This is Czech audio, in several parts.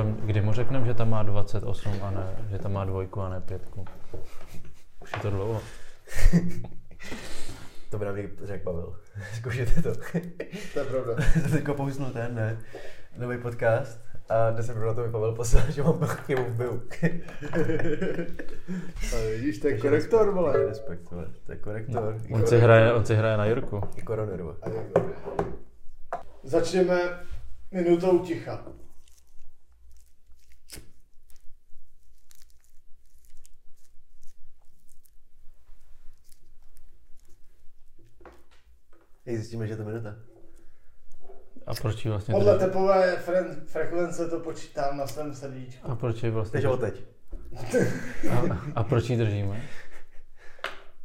Ale kdy mu řekneme, že tam má 28 a ne, že tam má dvojku a ne pětku? Už je to dlouho. To by nám někdy řekl Pavel. Zkoušete to. To je pravda. to teďko pousnul ten, ne? Nový podcast. A dnes jsem na to mi Pavel poslal, že mám k němu byl. Ale vidíš, to je korektor, vole. Respekt, vole. To je korektor. On si hraje, on si hraje na Jirku. I koroneru. Začneme minutou ticha. Jak zjistíme, že je to minuta. A proč ji vlastně Podle drží? tepové fre- frekvence to počítám na svém srdíčku. A proč ji vlastně Takže odteď. a, a proč ji držíme?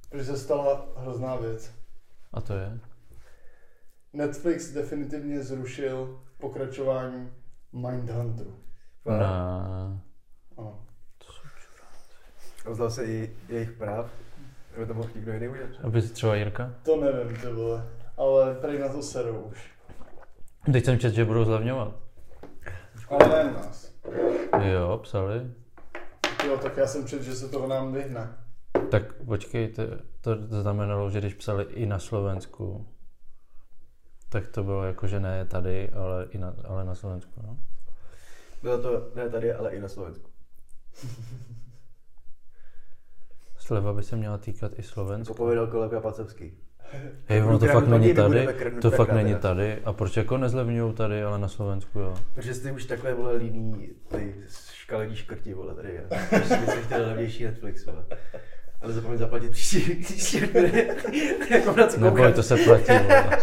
Protože se stala hrozná věc. A to je? Netflix definitivně zrušil pokračování Mindhunteru. Na... Ano. Vzdal se i jejich práv. Aby to mohl nikdo jiný udělat. Aby si třeba Jirka? To nevím, ty vole. Ale prej na to serou už. Teď jsem četl, že budou zlevňovat. Ale ne nás. Jo, psali. Jo, tak já jsem četl, že se toho nám vyhne. Tak počkejte, to znamenalo, že když psali i na Slovensku, tak to bylo jako, že ne tady, ale, i na, ale na Slovensku, no. Bylo to ne tady, ale i na Slovensku. Sleva by se měla týkat i Jako Slovenska. povedal kolega Pacovský. Hej, ono to fakt není tady, to fakt není tady. A proč jako nezlevňují tady, ale na Slovensku, jo? Protože jste už takhle, vole, líný, ty škaledí škrti, vole, tady, já. Prostě byste chtěli levnější Netflix, vole. Ale zapomeň zaplatit příští, příští jako na co Neboj, to se platí, vole.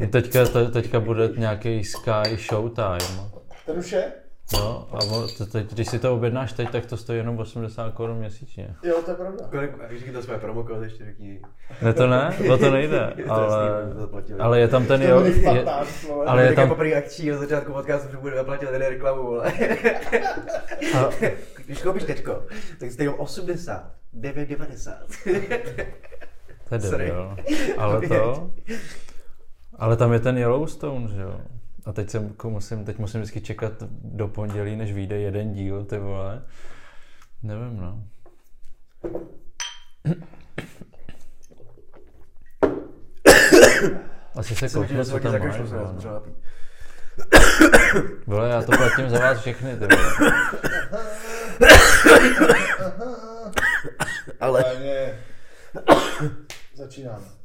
No Teďka, te, teďka bude nějaký Sky Showtime. Ten už je? No, a mo- to teď, když si to objednáš teď, tak to stojí jenom 80 korun měsíčně. Jo, to je pravda. Kolik, a když to své promokód, ještě řekni. Ne, to ne, o to nejde, To ale, to ale je tam ten, To jo, je, 15, vole. ale je tam, poprvé akční od začátku podcastu, že bude zaplatit tady reklamu, vole. a, Když koupíš teďko, tak stojí 80, 9,90. to je Sorry. debil, ale to, ale tam je ten Yellowstone, že jo. A teď, jsem, jako musím, teď musím vždycky čekat do pondělí, než vyjde jeden díl, ty vole. Nevím, no. Asi se kouknu, co tam máš. vole. Vole, já to platím za vás všechny, ty vole. Ale začínáme.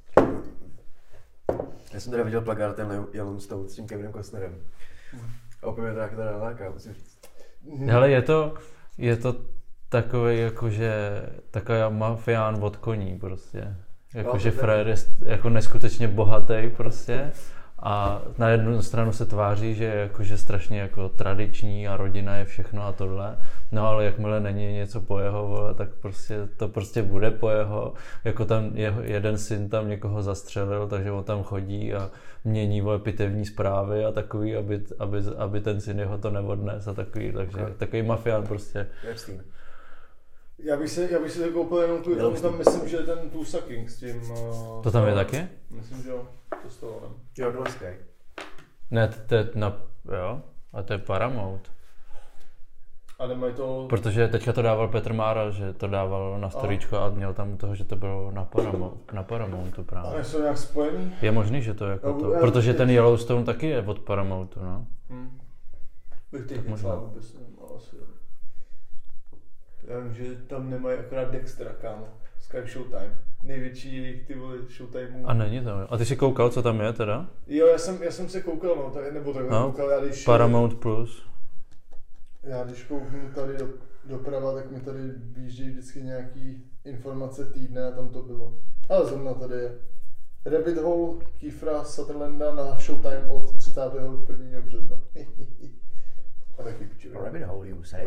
Já jsem teda viděl plakát ten Yellowstone s tím Kevinem Costnerem. A opět tak teda naláká, musím říct. Hele, je to, je to takový jakože, takový mafián od koní prostě. No, Jakože frajer je jako neskutečně bohatý prostě. A na jednu stranu se tváří, že je jakože strašně jako tradiční a rodina je všechno a tohle. No ale jakmile není něco po jeho, vole, tak prostě to prostě bude po jeho. Jako tam jeho, jeden syn tam někoho zastřelil, takže on tam chodí a mění vole pitevní zprávy a takový, aby, aby, aby ten syn jeho to neodnes a takový. Takže Okay. takový mafián prostě. Epstein. Já bych si, já bych si to koupil jenom tu, Měl tam, tam myslím, že ten Tulsa King s tím... Uh, To tam je taky? Myslím, že jo. To z toho, ne? Jo, Sky. Ne, to je na, jo, a to je Paramount. A nemají to... Protože teďka to dával Petr Mára, že to dával na storíčko a měl tam toho, že to bylo na, Paramount, na Paramountu A právě. jsou nějak spojený? Je možný, že to je jako No, to, já- protože ten Yellowstone taky je od Paramountu, no. Hm. Bych Tak teď možná. možná vůbec nevím, ale asi jo. Já vím, že tam nemají akorát Dextera, kámo. Sky Showtime. Největší ty vole Showtimeů. A není tam. A ty jsi koukal, co tam je teda? Jo, já jsem, já jsem se koukal, no, tak, nebo takhle No, koukal, já když... Paramount Plus. Já když kouknu tady do, doprava, tak mi tady běží vždycky nějaký informace týdne a tam to bylo. Ale zrovna tady je. Rabbit Hole Kiefra Sutherlanda na Showtime od 31. března. a taky pičovina. Rabbit hole, you say?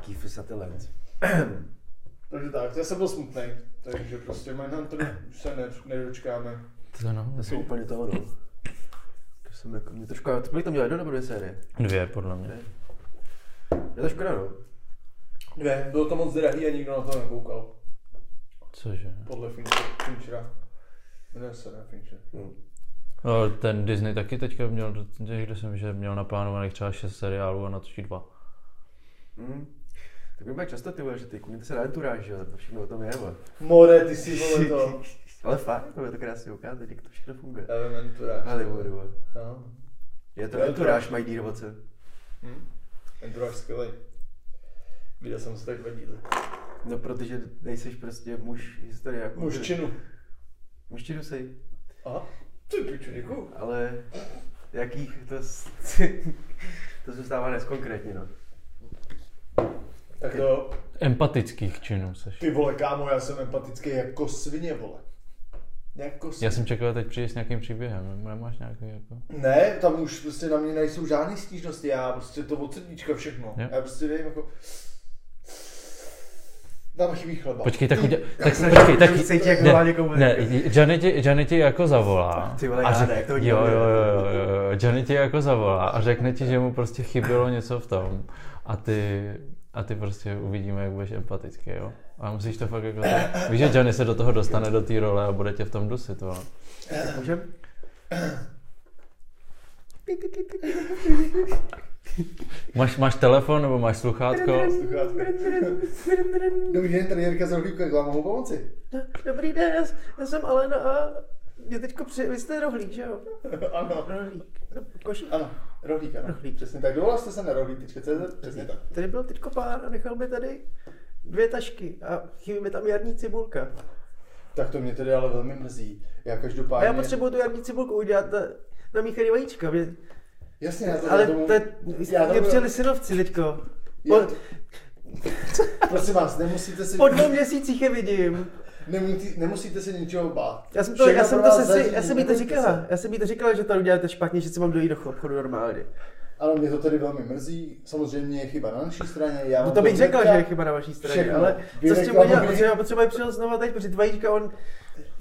Kiefer Sutherland. Takže tak, já jsem byl smutný. Takže prostě Mindhunter už se ne, nedočkáme. To, no. To jsou úplně toho, no. To jsem jako, mě trošku, kolik tam měl jedno nebo dvě série? Dvě, podle mě. Je to škoda, no. Dvě, bylo to moc drahý a nikdo na to nekoukal. Cože? Podle Fincher- Finchera. Jmenuje se, ne Fincher. Hm. No, ten Disney taky teďka měl, někde jsem, že měl naplánovaných třeba 6 seriálů a natočí dva. Hmm. Tak mi často ty vole, že ty kuníte se na enturáž, že jo, to všechno o tom je, vole. More, ty si vole to. Ale fakt, to je to krásně ukázat, jak to všechno funguje. Elementuráž. Hollywood, vole. Je to Je to- enturáž, mají dírvoce. Hm? Enturáž skvělej. Viděl jsem se tak dva díly. No, protože nejseš prostě muž historie. Jako Mužčinu. Mužčinu sej. Aha. Ty piču, děkuju. Ale jakých, to, to zůstává neskonkrétně, no. Tak to, Empatických činů seš. ty vole, kámo, já jsem empatický jako svině, vole. Jako svině. Já jsem čekal, teď přijde s nějakým příběhem, nemáš nějaký jako... Ne, tam už prostě na mě nejsou žádné stížnosti, já prostě to od srdíčka všechno. Jo. Já prostě nevím, jako... Tam chybí chleba. Počkej, tak udělej, tak se- počkej, tak... se cítí, jak ne, volá někomu. ne, Johnny ti, Johnny ti jako zavolá. Ty vole, a já řek- ne, jak to jo, jo, jo, jo, jo, Johnny ti jako zavolá a řekne ti, že mu prostě chybělo něco v tom. A ty, a ty prostě uvidíme, jak budeš empatický, jo. A musíš to fakt jako... Tak, víš, že Johnny se do toho dostane do té role a bude tě v tom dusit, jo. Můžem? Máš, máš telefon nebo máš sluchátko? Sluchátko. Dobrý den, tady Jirka z Rohlíku, jak vám mohu pomoci? Dobrý den, já, já jsem Alena a mě teďko při... Vy jste rohlík, že jo? ano. Rohlík. No, Košík. Ano, Rohlík, ano. Rohlík. Přesně tak, dovolal jste se na rohlík.cz, přesně tak. Tady byl teďko pán a nechal mi tady dvě tašky a chybí mi tam jarní cibulka. Tak to mě tedy ale velmi mrzí. Já A každopádně... já potřebuju tu jarní cibulku udělat na, na míchaný vajíčka. Mě, Jasně, já to ale to je, já mě přijeli synovci teďko. Já- Po, Prosím vás, nemusíte si... po dvou měsících je vidím. Nemusí, nemusíte se ničeho bát. Já jsem to, Všechno já jsem to zařídím, já jsem jí to říkala. se. Já jsem jí to říkala, že to uděláte špatně, že si mám dojít do obchodu normálně. Ano, mě to tedy velmi mrzí. Samozřejmě je chyba na naší straně. Já No to bych hnedka- že je chyba na vaší straně, všechno. ale co s tím udělat? Potřeba, potřeba přijel znova teď, protože ty vajíčka, on,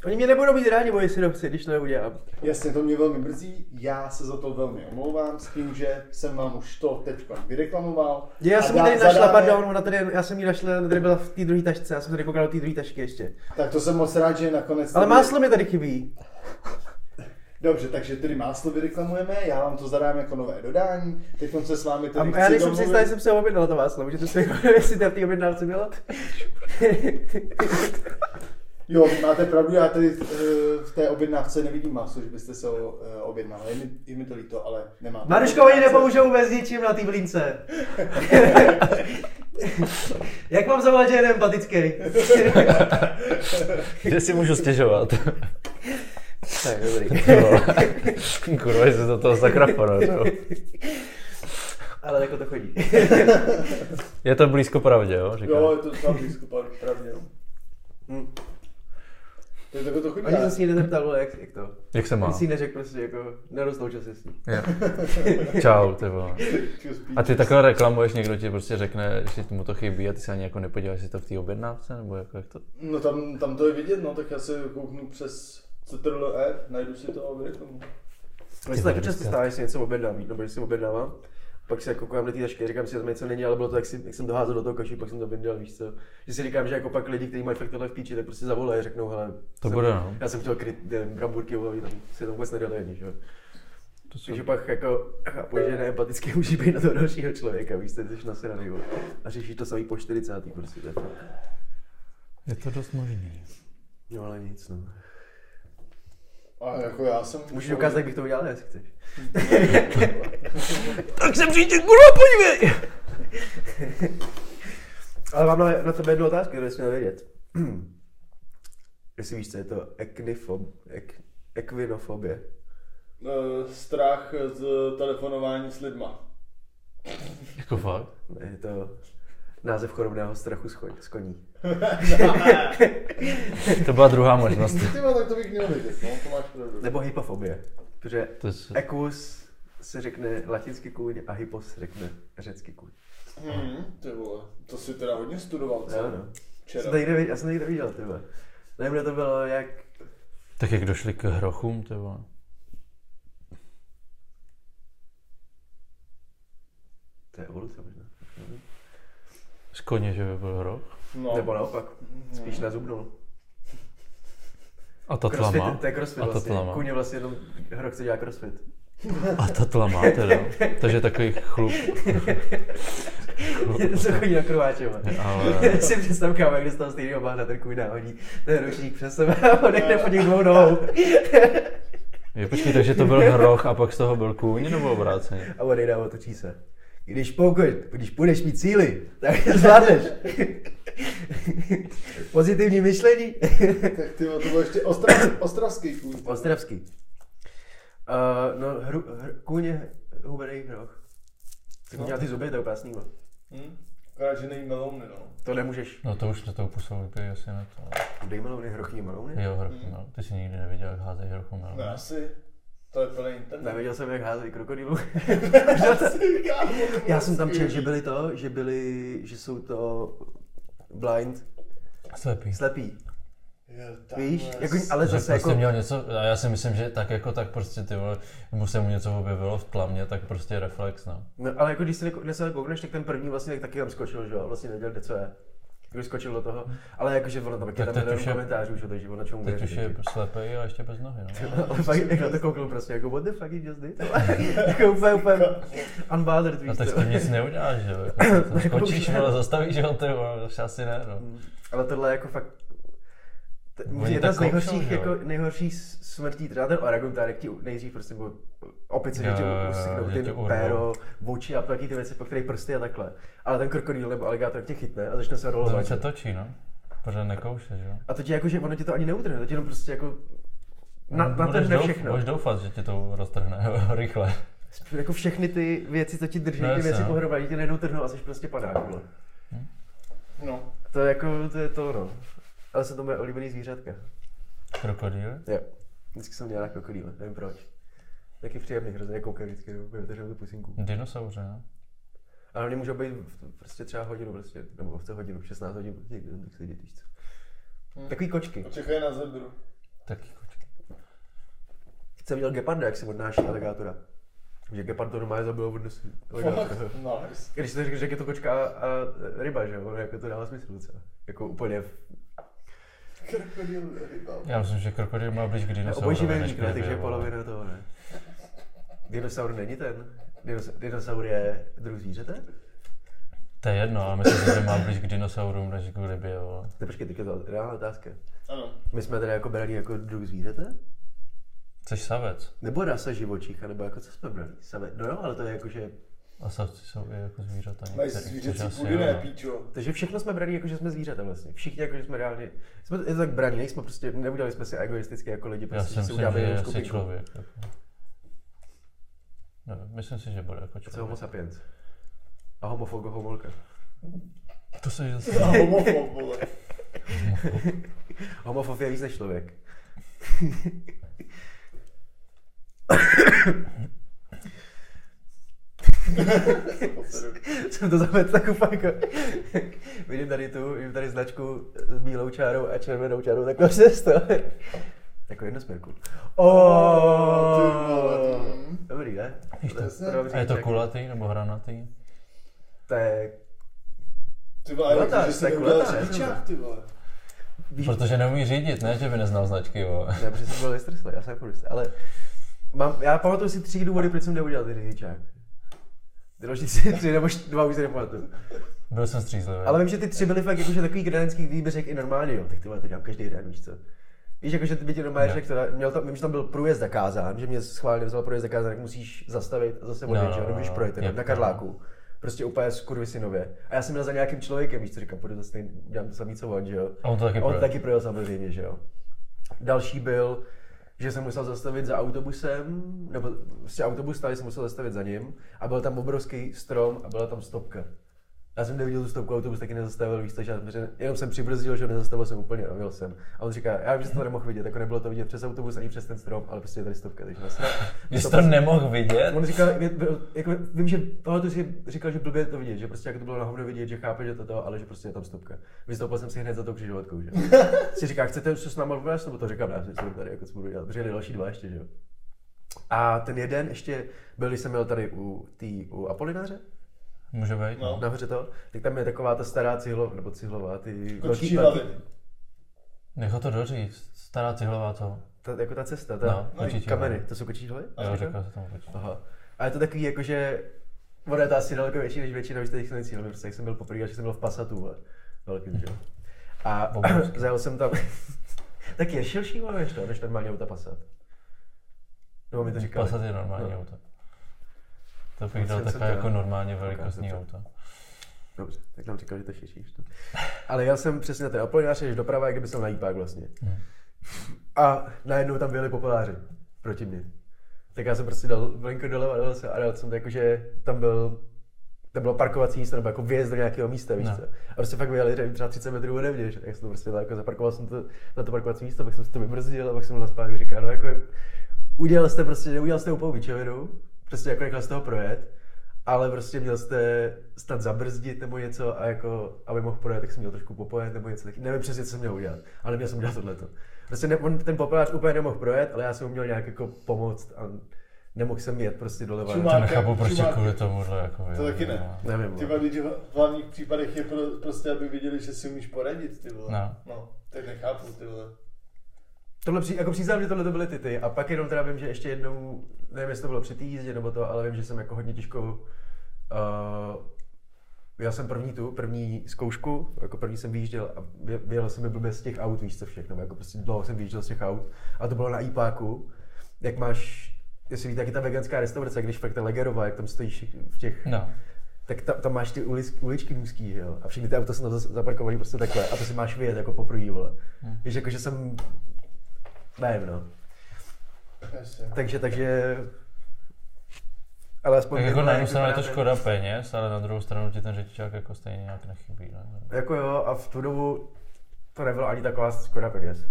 oni mě nebudou mít rádi, moje synovci, když to neudělám. Jasně, to mě velmi mrzí. Já se za to velmi omlouvám s tím, že jsem vám už to teď vyreklamoval. Já jsem ji tady našla, zadáme- pardon, ona tady, já jsem ji našla, ona tady byla v té druhé tašce, já jsem tady koukal do té druhé tašky ještě. Tak to jsem moc rád, že nakonec... Ale tady- máslo mi tady chybí. Dobře, takže tedy máslo vyreklamujeme, já vám to zadám jako nové dodání. Teď se s vámi tedy A já nejsem si jistá, jsem se objednala to máslo, můžete si jestli tam té objednávce byla? Jo, máte pravdu, já tady eh, v té objednávce nevidím maso, že byste se ho eh, objednali. Je mi, je mi to líto, ale nemáte. Maruško, oni nepomůžou vůbec ničím na té blínce. Jak mám zavolat, že je empatický? Kde si můžu stěžovat? Tak, dobrý. Kurva, jsi do toho zakrafano, jo. Ale jako to chodí. Je to blízko pravdě, jo? Říkám. Jo, je to tam blízko, pravdě. To je to chodí. Ani jsem se jí nezeptal, vole, jak, jak to. Jak se má? Ty si neřekl prostě jako, nerozloučil se s ní. Jo. Čau, ty vole. A ty takhle reklamuješ, někdo ti prostě řekne, že mu to chybí a ty se ani jako nepodíváš, jestli to v té objednávce, nebo jako jak to? No tam, tam to je vidět, no, tak já se kouknu přes CTRL-F, najdu si to a vyreklamu. Mně se taky často stává, že si něco objednám, nebo že si objednávám. Pak se jako koukám na ty tašky, říkám si, že tam něco není, ale bylo to, jak, si, jak jsem doházel do toho koši, pak jsem to vyndal, víš co. Že si říkám, že jako pak lidi, kteří mají fakt tohle v píči, tak prostě zavolají, řeknou, hele, To jsem, bude, no. já jsem chtěl kryt bramburky, vole, tam si to vůbec nedali ani, že. To jsou... Takže pak jako chápu, že neempaticky může být na toho dalšího člověka, víš, ty jsi nasraný. A řešíš to samý po 40. prostě, to je. Je to dost možný. No ale nic, no. A jako já jsem... Můžeš ukázat, jak bych to udělal, jestli chceš. Tak jsem přijde, kurva, podívej! Ale mám na, na tebe jednu otázku, kterou jsi měl vědět. Jestli víš, co je to eknifob, ek, ekvinofobie. Eh, strach z telefonování s lidma. Jako fakt? Je to název chorobného strachu z koní. To byla druhá možnost. Ty tak to bych měl vědět, no, to máš pravdu. Nebo hypofobie. Protože To je... equus se řekne latinský kůň a hypos se řekne řecký kůň. Hmm, ty vole, to si teda hodně studoval, co? Jo, no. Já Včera. jsem to někde, vid- já jsem to někde viděl, ty vole. Nevím, kde to bylo, jak... Tak jak došli k hrochům, ty vole. To je evoluce možná. Z koně, že by byl hroch? No. Nebo naopak, spíš na zubnou. A ta Crossfit, tlama? to je crossfit A ta vlastně. tlama? Kůň je vlastně jenom hro, chce dělat crossfit. A ta tlama teda. Takže takový chlup. Co chodí na krováče, Ale si představ, kámo, z toho stejného bána, ten kůň náhodí ten ručník přes sebe a on jde po těch dvou nohou. je, počkej, takže to byl hroch a pak z toho byl kůň nebo obráceně? A on jde a otočí se. Když pokud, když budeš mít cíly, tak je zvládneš. Pozitivní myšlení. Tak ty to byl ještě ostra, ostravský kůň. Ostravský. Uh, no, hru, hr, kůň je hubený hroch. Tak No. no. ty zuby, to je úplně vole. Hm? Akorát, že nejí melouny, no. To nemůžeš. No to už to tou pusou vypije asi na to. Dej melouny, hrochy melouny. Jo, hrochu mel. Ty jsi nikdy neviděl, jak házejí hrochu mel. No asi. To je plný internet. Neviděl jsem, jak házejí krokodýlu. Já jsem tam četl, že byli to, že byli, že jsou to blind, Slepý. slepí. Jo, Víš, takhle. jako, ale Že zase prostě jako, měl něco, a já si myslím, že tak jako tak prostě ty vole, mu se mu něco objevilo v tlamě, tak prostě reflex, no. no, ale jako když se, když se koukneš, tak ten první vlastně tak taky tam skočil, že jo, vlastně nevěděl, kde co je. Když skočil do toho, ale jakože ono tam Tak tam milion už je- komentářů, že, ono čemu Teď už je slepý a ještě bez nohy, no. Ale fakt, jak na to kouknul prostě, jako what the fuck he just did? jako úplně, úplně unbothered, víš A tak s tím nic neuděláš, že jo. Jako, to skočíš, ale zastavíš ho, ty vole, už asi ne, no. Ale tohle je jako fakt t- Oni jedna tak z nejhorších, jako, nejhorší s- smrtí, teda ten orangután, ti nejdřív prostě byl opice, že Jo, tě že ty tě péro, oči a taky ty věci, po kterých prsty a takhle. Ale ten krokodýl nebo aligátor tě chytne a začne se To rolovat. se točí, no. Protože nekouše, že jo. A to ti jako, že ono ti to ani neutrhne, to ti jenom prostě jako na, na Budeš ten douf- všechno. Budeš doufat, že ti to roztrhne rychle. Jako všechny ty věci, co ti drží, No ty věci no. pohromadě ti najednou trhnou a jsi prostě padák. vole. No. To je jako, to je to no. Ale jsou to moje oblíbený zvířátka. Krokodýl? Jo. Vždycky jsem měl na krokodýle, nevím proč. Taky příjemný, hrozně koukám vždycky, nebo otevřel tu pusinku. Dinosauře, no. Ale oni můžou být v- prostě třeba hodinu, prostě, nebo v hodinu, 16 hodin, prostě někde tak sedět, víš co. Hm. Takový kočky. Čekají na zebru. Taky kočky. Jsem viděl geparda, jak se odnáší aligátora. Že gepard to normálně zabil od nosu. aligátora. Nice. Když se řekl, že je to kočka a, a ryba, že jo, jako to dává smysl docela. Jako úplně v... Krokodýl ryba. Já myslím, že krokodýl má blíž k dinosaurovi, než Obojživelník, k ne, rybě, takže je polovina toho, ne? Dinosaur není ten. Dinos, dinosaur je druh zvířete? To je jedno, ale myslím si, že má blíž k dinosaurům, než k rybě, vole. Ne, počkej, teď je to reálná otázka. Ano. My jsme teda jako brali jako druh zvířete? Jsi savec. Nebo rasa živočicha, nebo jako co jsme brali? Same. No jo, ale to je jako, že... A savci jsou i jako zvířata Mají zvířecí půdy, ne, no. píčo. Takže všechno jsme brali jako, že jsme zvířata vlastně. Všichni jako, že jsme reálně... Jsme, je to tak braní, nejsme prostě, neudělali jsme si egoisticky jako lidi, Já prostě, si že si myslím, že je jenom skupinku. člověk. Jako. Nevím, myslím si, že bude jako Co je homo člověk. sapiens? A homofogo homolka. To se A homofob, vole. Homofob je víc než člověk. jsem to zavedl tak úplně jako... vidím tady tu, vidím tady značku s bílou čárou a červenou čárou, takhle se to. jako jednosměrku. Ty Oh. Dobrý, ne? Víš to? To je dobrý A je to ček. kulatý nebo hranatý? To je... Ty vole, Kulatá, jako, že to je kulatá, ty vole. Víš, Protože neumí řídit, ne, že by neznal značky, vole. Ne, protože jsem byl vystreslý, já jsem jako ale mám, já pamatuju si tři důvody, proč jsem neudělal ten řidičák. Ty další tři, tři nebo št- dva už si nepamatuju. Byl jsem střízlivý. Ale vím, že ty tři byly fakt jakože takový bych řekl i normálně, jo, tak ty vole, to dělám každý den, víš co. Víš, jakože ty by ti normálně řekl, měl tam, vím, že tam byl průjezd zakázán, že mě schválně vzal průjezd zakázán, tak musíš zastavit a zase odjet, No, že jo, nemůžeš projet, jep, na Karláku. Prostě úplně skurvysynově. A já jsem měl za nějakým člověkem, víš co, říkám, půjdu zase, udělám to samý, co on, že jo. A on to taky on projel. taky projel samozřejmě, že jo. Další byl, že jsem musel zastavit za autobusem, nebo prostě autobus stál, jsem musel zastavit za ním a byl tam obrovský strom a byla tam stopka. Já jsem neviděl tu stopku, autobus taky nezastavil, víš, takže já jenom jsem přibrzdil, že ho nezastavil jsem úplně a měl jsem. A on říká, já vím, že jsi to nemohl vidět, jako nebylo to vidět přes autobus ani přes ten strom, ale prostě je tady stopka, takže vlastně. Jsi to nemohl vidět, On vě- jako, vím, že tohle si říkal, že blbě to vidět, že prostě jako to bylo na hovno vidět, že chápe, že to to, ale že prostě je tam stopka. Vystoupil jsem si hned za tou křižovatkou, že? si říká, chcete se s náma vést, nebo to říkám, ne, jsem tady, jako co budu dělat, protože další dva ještě, že jo. A ten jeden ještě byl, když jsem byl tady u, tý, u Apolináře, může být. No. nahoře to, tak tam je taková ta stará cihlo, nebo cihlová, ty Kočí velký, hlavy. Nech to doříct. Stará cihlová to. Ta, jako ta cesta, ta, No, no, kočičí kameny, to jsou kočičí hory? Jo, říkal se tomu kočičí. Aha. A je to takový jako, že Ono je to asi daleko větší než většina už těch silnicí, ale prostě jak jsem byl poprvé, že jsem byl v Passatu, vole. velkým, že jo. A zajel jsem tam, tak je širší než to, než normální auta Passat. Nebo mi to říkali. Passat je normální No. auto. To bych Moc dal jsem takové jako normálně velikostní dobře. auto. Dobře, tak nám říkali, že to je širší. že to. Ale já jsem přesně na ten Apolinář, že doprava, jak kdyby jsem na jípák vlastně. Hmm. A najednou tam byli popoláři proti mně. Tak já jsem prostě dal venku doleva, dal se a dal jsem to jako, že tam byl tam bylo parkovací místo, nebo jako vjezd do nějakého místa, víš No. co? A prostě fakt vyjeli třeba 30 metrů ode mě, že? jak jsem to prostě jako zaparkoval jsem to na to parkovací místo, pak jsem si to vybrzdil a pak jsem byl na zpátky, říkal, no jako udělal jste prostě, neudělal jste úplnou pičovinu, prostě jako nechal jste ho projet, ale prostě měl jste snad zabrzdit nebo něco a jako, aby mohl projet, tak jsem měl trošku popojet nebo něco, tak nevím přesně, co jsem měl udělat, ale měl jsem udělat tohleto. Prostě ne, on, ten popelář úplně nemohl projet, ale já jsem mu měl nějak jako pomoct a nemohl jsem jet prostě doleva. Čumák. To nechápu, proč Čumáky. kvůli tomuhle jako To taky ne. Nevím, Ty vole. vole, lidi v hlavních případech je pro, prostě, aby viděli, že si umíš poradit, ty vole. No. no tak nechápu, ty vole. Tohle při, jako přiznám, že tohle to byly ty ty. A pak jenom teda vím, že ještě jednou, nevím, jestli to bylo při té jízdě nebo to, ale vím, že jsem jako hodně těžko, uh, já jsem první tu, první zkoušku, jako první jsem vyjížděl a vyjel jsem mi blbě z těch aut, víš co všechno, jako prostě dlouho jsem vyjížděl z těch aut a to bylo na IPáku, jak máš, jestli víte, jak je ta veganská restaurace, když fakt ta Legerová, jak tam stojíš v těch, No. tak tam, tam máš ty ulic, uličky úzký, jo, a všechny ty auta jsou tam zaparkovaný prostě takhle a to si máš vyjet jako poprvé, vole. Hmm. Víš, jako že jsem, nevím, no. Jasně. Takže, takže... Ale aspoň... Tak jako na jednu stranu je to škoda peněz, ale na druhou stranu ti ten řidičák jako stejně nějak nechybí. Ne? ten- Jako jo, a v tu dobu to nebylo ani taková škoda peněz.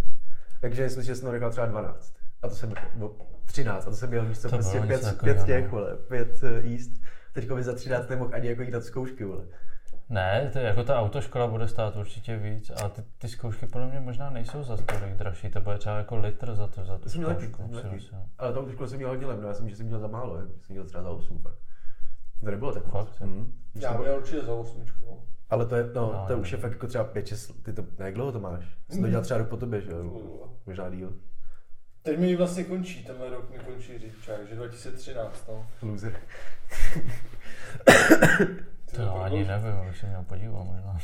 Takže myslím, že jsem to nechal třeba 12. A to jsem, nebo 13, a to jsem měl víš co, To prostě bylo pět, něco pět takového, těch, no. vole, pět uh, jíst. Teďko by za 13 nemohl ani jako jít na zkoušky, vole. Ne, to, je- jako ta autoškola bude stát určitě víc a ty, ty zkoušky podle mě možná nejsou za tolik dražší, to bude třeba jako litr za to, za To jsem měl myslím. Ale tam školu jsem měl hodně levno, já jsem, že jsem měl za málo, já jsem měl třeba za 8 fakt. To nebylo tak moc. Fakt. Mhm. Já měl určitě za osmičku. no. Ale to je, no, No, to no. už je fakt jako třeba 5, 6, ty to, ne, jak dlouho to máš? Jsem to dělal třeba rok po tobě, že jo? Možná díl. Teď mi vlastně končí, tenhle rok mi končí řidičák, že 2013, no. Loser. To jo, ani nevím, abych se měl podívat možná.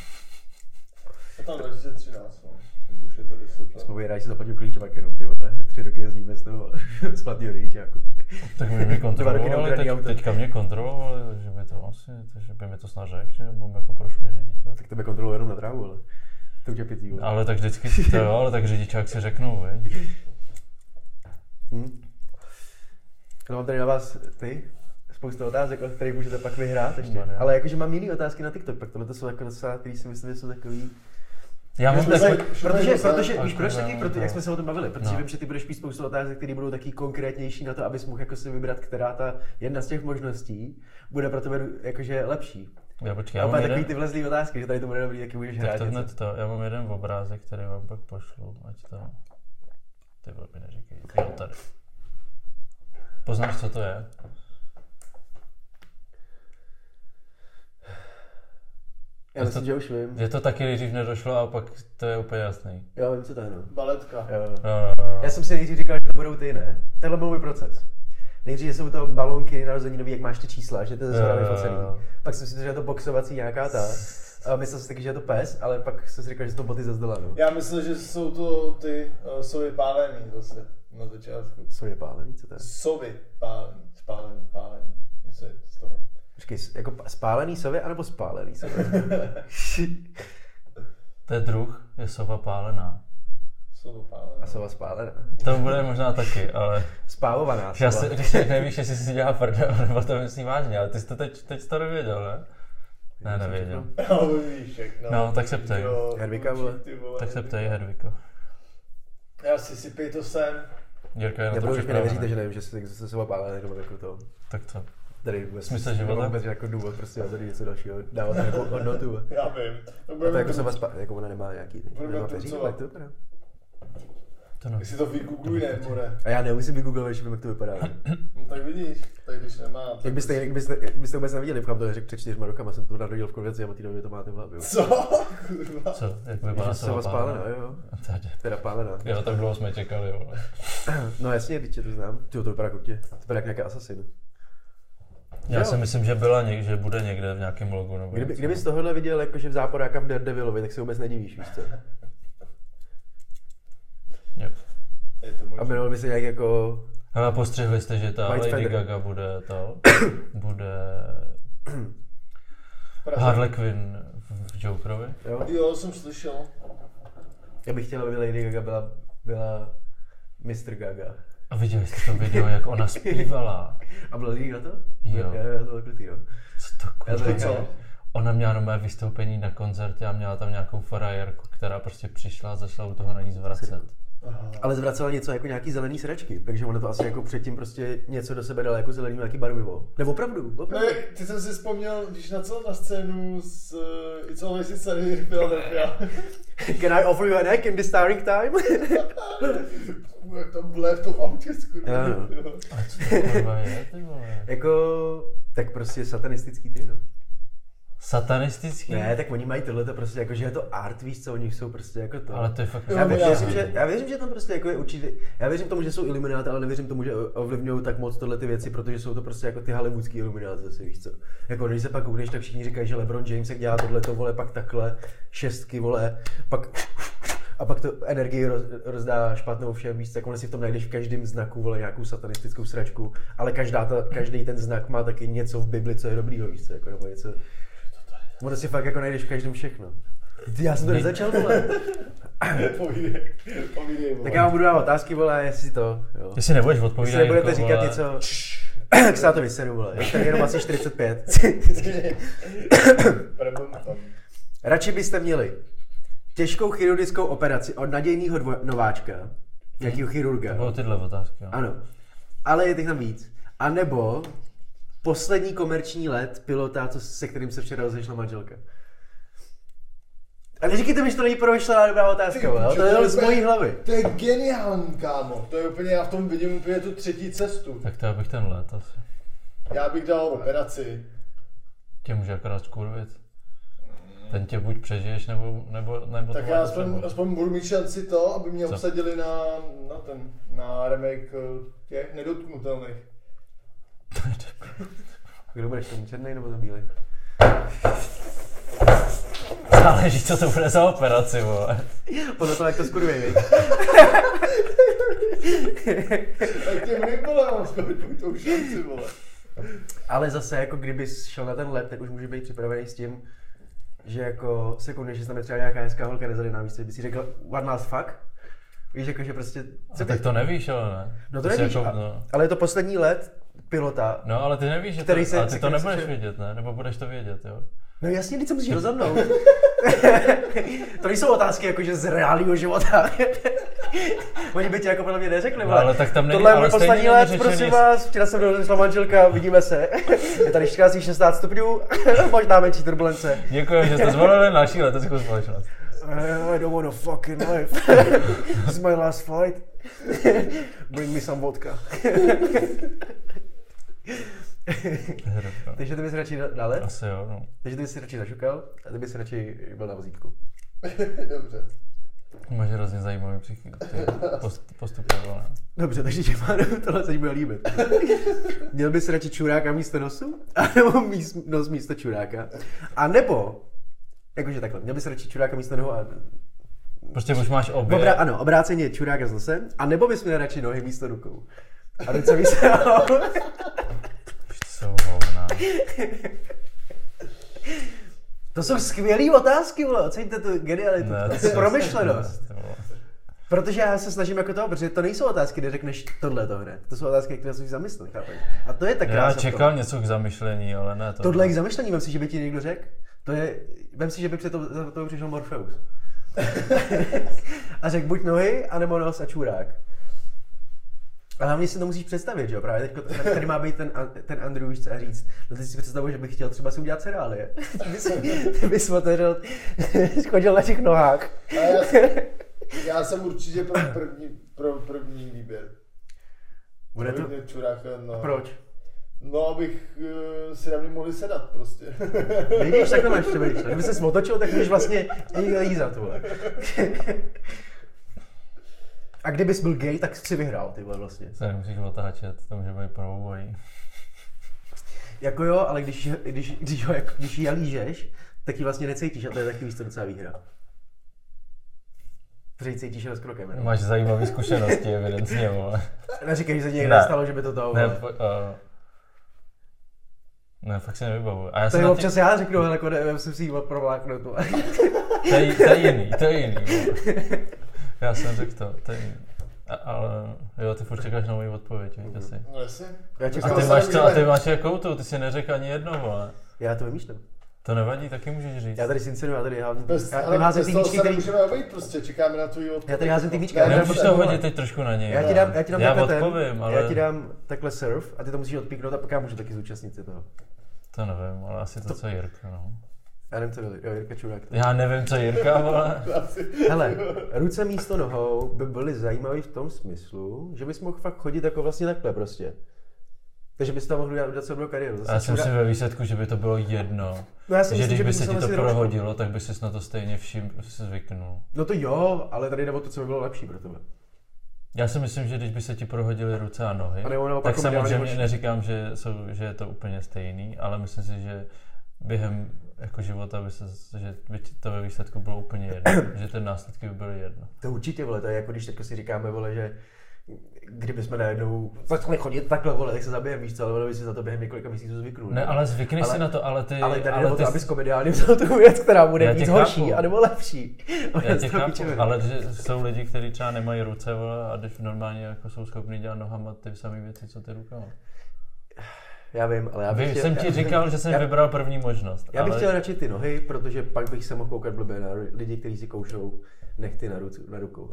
Je tam 2013, no. Takže už je to 10 let. Vzpomíná, že si zaplatil klíčovák jenom, ty vole. Tři roky jezdíme z toho, z platného řidičáku. Tak by mě roky kontrolovali, teď, auto. teďka mě kontrolovali, že by to asi, že by mi to snad řekl, že mám jako prošlý řidičák. Tak tebe kontroluji jenom na trávu, ale to už je pětí, vole. Ale tak vždycky, to jo, ale tak řidičák si řeknou, viď? Hm? No, mám tady na vás ty spoustu otázek, o kterých můžete pak vyhrát ještě. Maria. Ale jakože mám jiný otázky na TikTok, pak tohle to jsou jako docela, který si myslím, že jsou takový... Já mám se- Protože, protože tak, víš proč tak, taky, tak, proto, tak. jak jsme se o tom bavili, protože No. vím, že ty budeš mít spoustu otázek, které budou taky konkrétnější na to, abys mohl jako si vybrat, která ta jedna z těch možností bude pro tebe jakože lepší. já počkej, Já mám takový jeden, ty vlezlý otázky, že tady to bude dobrý, taky můžeš tak hrát to něco. to, já mám jeden obrázek, který vám pak pošlu, ať to, ty mi neříkej, jo, tady. Poznáš, co to je? Já myslím, že už vím. Je to taky nejdřív nedošlo a pak to je úplně jasný. Já vím, co to je, no. Baletka. Jo. Jo, jo, jo. Já jsem si nejdřív říkal, že to budou ty, ne? Tenhle byl můj proces. Nejdřív jsou to balonky narozeninový, jak máš ty čísla, že to je Jo, jo, vyfocený. jo. Pak jsem si říkal, že je to boxovací nějaká ta. A myslel jsem si taky, že je to pes, ale pak jsem si říkal, že jsou to boty ze zdola, no. Já myslel, že jsou to ty uh, sovy pálený zase na začátku. Co je pálený, co to je? Sovy pálený, spálený, pálený. Něco je z toho. Počkej, jako spálený sově, anebo spálený sově? To je druh, je sova pálená. Sovo pálený. A sova spálená. To bude možná taky, ale Spávovaná já sova. si, když nevíš, jestli si dělá prdel, nebo to myslí vážně, ale ty jsi to teď, teď jsi to nevěděl, ne? Ne, nevěděl. No, víš, no. No, tak se ptej. Hedvika, vole. Tak se ptej, Hedviko. Já si sypej to sem. Jirka je na to Nebo už mi nevěříte, že nevím, že se, že se sova pálený, nebo jako to. Tak co? Tady vůbec, Smysl života? vůbec jako důvod, prostě já tady něco dalšího dávat nějakou hodnotu. Já vím. To A to jako sova spá, jako ona nemá nějaký, nemá peří, jak to vypadá? To no. Si to vygoogluj, ne, more. A já nemusím vygooglovat, že vím, jak to vypadá. No tak vidíš. Tak když nemá... Jak byste, jak byste, jak byste vůbec neviděli, kam to neřekl před čtyřma rokama, jsem to narodil v konvenci a od té doby to máte v hlavě. Co? Kurva. Co? Jak vypadá Že jsem spálená, jo. Tady. Teda pálená. Jo, tak dlouho jsme čekali, jo. No jasně, teď tě to znám. Ty to vypadá kutě. To vypadá jak nějaký asasin. Já Jo. si myslím, že byla něk, že bude někde v nějakém logu. Nebo Kdyby, něco. kdyby z tohohle viděl jakože v záporáka v Daredevilovi, tak se vůbec nedivíš, víš co? Jo. Je to A jmenoval by se nějak jako... Ale postřehli jste, že ta White Lady Feather. Gaga bude to, bude. Harley Quinn v Jokerovi. Jo? Jo, jsem slyšel. Já bych chtěl, aby Lady Gaga byla, byla Mr. Gaga. A viděli jste to video, jak ona zpívala? A byl Lady na to? Jo. Já, já to byl krutý, no. Co to Já to kurva? říkám. Ona měla nové vystoupení na koncertě a měla tam nějakou frajerku, která prostě přišla a začala u toho na ní zvracet. Aha. Ale zvracela něco jako nějaký zelený sračky, takže ono to asi jako předtím prostě něco do sebe dalo jako zelený nějaký barvivo. Nebo opravdu, opravdu. Ne, ty jsem si vzpomněl, když na celou na scénu s uh, It's Always It's Sunny Philadelphia. Can I offer you a neck in this starring time? Jak to ble v tom autě, skurva. Jo, no. A co to je, ty vole? jako, tak prostě satanistický ty, no. Satanistický? Ne, tak oni mají tohle prostě jako, že je to art, víš co, oni jsou prostě jako to. Ale to je fakt... Já, Jo, vě- já- věřím, že, já věřím, že tam prostě jako je určitě, já věřím tomu, že jsou ilumináty, ale nevěřím tomu, že ovlivňují tak moc tohle ty věci, protože jsou to prostě jako ty hollywoodský ilumináty zase, víš co. Jako když se pak koukneš, tak všichni říkají, že LeBron James jak dělá tohle, to vole, pak takhle, šestky, vole, pak a pak to energii roz, rozdá špatnou všem, víš co, jako si v tom najdeš v každém znaku, vole, nějakou satanistickou sračku, ale každá ta, každý ten znak má taky něco v Bibli, co je dobrýho, víš co, jako, nebo něco, ono si fakt jako najdeš v každém všechno. Ty, Já jsem to nezačal, vole. Povídej, povídej, vole. Tak já vám budu dávat otázky, vole, jestli to, jo. Ty si nebudeš Jestli odpovídat, nebudete Jirko, říkat vole. něco, tak se na to vyseru, vole. Je tak jenom asi 45. Prebum tam. Radši byste měli těžkou chirurgickou operaci od nadějného dvo- nováčka, nějakého chirurga. To budou tyhle otázky, jo. Ano, ale je těch tam víc. A nebo poslední komerční let pilota, co, se kterým se včera rozešla manželka. A neříkejte mi, že to není promyšlená dobrá otázka, jo? To je jenom z mojí hlavy. To je geniální, kámo. To je úplně, já v tom vidím úplně tu třetí cestu. Tak to já bych ten let asi. Já bych dal operaci. Tě může akorát skurvit. Ten tě buď přežiješ, nebo, nebo, nebo Tak já aspoň, aspoň budu mít šanci to, aby mě Co? obsadili na, na ten, na remake eh, těch nedotknutelných. Kdo budeš ten černý nebo ten bílý? Záleží, co to bude za operaci, vole. Podle toho, jak to skurví, viď? Tak těm mám aspoň tu šanci, vole. Ale zase, jako kdyby šel na ten let, tak už může být připravený s tím, že jako se koukneš, že tam je třeba nějaká hezká holka nezadaná, víš co, by si řekl one last fuck? Víš, jako, že prostě... A tak to nevíš, ale ne. No to si nevíš, jako, a, no. ale je to poslední let pilota. no, ale ty nevíš, že to, Který se- ale se ty to se nebudeš vše- vědět, ne? Nebo budeš to vědět, jo? No jasně, teď se musíš rozhodnout. to nejsou otázky jakože z reálného života. Oni by ti jako podle mě neřekli, No, ale tak tam není- Tohle je můj poslední let, řečený- prosím vás, včera jsem rozešla manželka, vidíme se. je tady 14 16 stupňů, možná menší turbulence. Děkuji, že jste zvolili naší leteckou společnost. I don't want a fucking life. This is my last flight. Bring me some vodka. Takže ty bys radši dále? Asi jo, no. Takže ty bys si radši zašukal a ty bys si radši byl na vozítku. Dobře. Máš hrozně zajímavý ty post, postupy. Dobře, takže tě má tohle se ti bude líbit. Měl bys radši čuráka místo nosu? A nebo míst, nos místo čuráka? A nebo, jakože takhle, měl bys radši čuráka místo nohu a... Prostě už máš obě. Obra, ano, obráceně čuráka s nosem, a nebo bys měl radši nohy místo rukou. A teď co? Už to jsou hovna. To jsou skvělé otázky, vole, oceňte tu genialitu, Ne, to tu promyšlenost. Protože já se snažím jako to, protože to nejsou otázky, kde řekneš tohle to hned. To jsou otázky, které jsou zamyslet, chápeš? A to je tak Já čekal něco k zamyšlení, ale ne to. Tohle je k zamyšlení, vem si, že by ti někdo řekl. To je, vem si, že by před to, za to přišel Morpheus. a řekl buď nohy, anebo nos a čurák. A hlavně si to musíš představit, že jo? Právě teď tady, tady má být ten, ten Andrew, víš a říct, no teď si představuji, že bych chtěl třeba si udělat cereálie. Ty bys, ty bys otevřel, chodil na těch nohách. A já, já jsem určitě pro první, pro první výběr. Bude to, První čurák, no. proč? No, abych uh, si na mě mohli sedat prostě. Vidíš, takhle máš přemýšlet. Kdyby se otočil, tak můžeš vlastně i lízat, vole. A kdybys byl gay, tak si vyhrál, ty vole, vlastně. Se nemusíš otáčet, to může být pro obojí. Jako jo, ale když, když, když, ho, jako, když ji lížeš, tak ji vlastně necítíš a to je taky víc to docela výhra. Protože cítíš jen s krokem. Jenom. Máš zajímavé zkušenosti, evidentně, vole. Neříkej, že se někde Ne. nestalo, že by to to... Ne, po, uh, ne, fakt si nevybavuju. A já to je občas já řeknu, hele, jako nevím, jsem si jí provláknout. vole. to, je, to je jiný, to je jiný. vole. Já jsem řekl to, to je jiný. A, ale jo, ty furt čekáš na moji odpověď, víš asi. No jasně. Já, A čekám, ty se máš co, a ty máš jakou tu, ty si neřekl ani jedno, vole. já to vymýšlím. To nevadí, taky můžeš říct. Já tady si insinuju, já tady házím, Bez, já ale tady házím ty míčky, se který... nemůžeme obejít prostě, čekáme na tvůj odpověď. Já tady házím ty míčka, Ne, já Nemůžeš to hodit teď trošku na něj. Já ti dám, já ti dám já takhle ten, odpovím, ale já ti dám takhle surf a ty to musíš odpíknout a pak já můžu taky zúčastnit se toho. to nevím, ale asi to, To- co je Jirka, no. Já nevím, co jo, Jirka Čurák. Já nevím, co je Jirka, vole. Hele, ruce místo nohou by byly zajímavý v tom smyslu, že bys mohl fakt chodit jako vlastně takhle prostě. Takže bys tam mohl udělat udělat celou kariéru. Zase A já jsem si ve výsledku, že by to bylo jedno. no já si že myslím, když že by se ti to roušku. prohodilo, tak by si na to stejně všim zvyknul. No to jo, ale tady jde o to, co by bylo lepší pro tebe. Já si myslím, že když by se ti prohodily ruce a nohy, A nebo naopak tak samozřejmě neříkám, že, jsou, že je to úplně stejný, ale myslím si, že během jako života by se, že by to ve výsledku bylo úplně jedno, že ty následky by byly jedno. To určitě, vole, to je jako když teďka si říkáme, vole, že kdybychom najednou začali chodit takhle, vole, tak se zabijeme, víš co, ale ono by si za to během několika měsíců zvyknul. Ne, ale zvykneš Ale- si na to, ale ty... ale tady ale ty to, abys komediálně vzal tu věc, která bude Já víc tě horší, chápu. anebo lepší. já tě chápu, ale že jsou lidi, kteří třeba nemají ruce vole, a když normálně jako jsou schopni dělat nohama ty samé věci, co ty rukama. Já vím, ale já bych Já chtěl, jsem ti já- říkal, že jsem já- vybral první možnost. Já bych ale... chtěl radši ty nohy, protože pak bych se mohl koukat blbě na lidi, kteří si koušou nechty na, ruce, na rukou.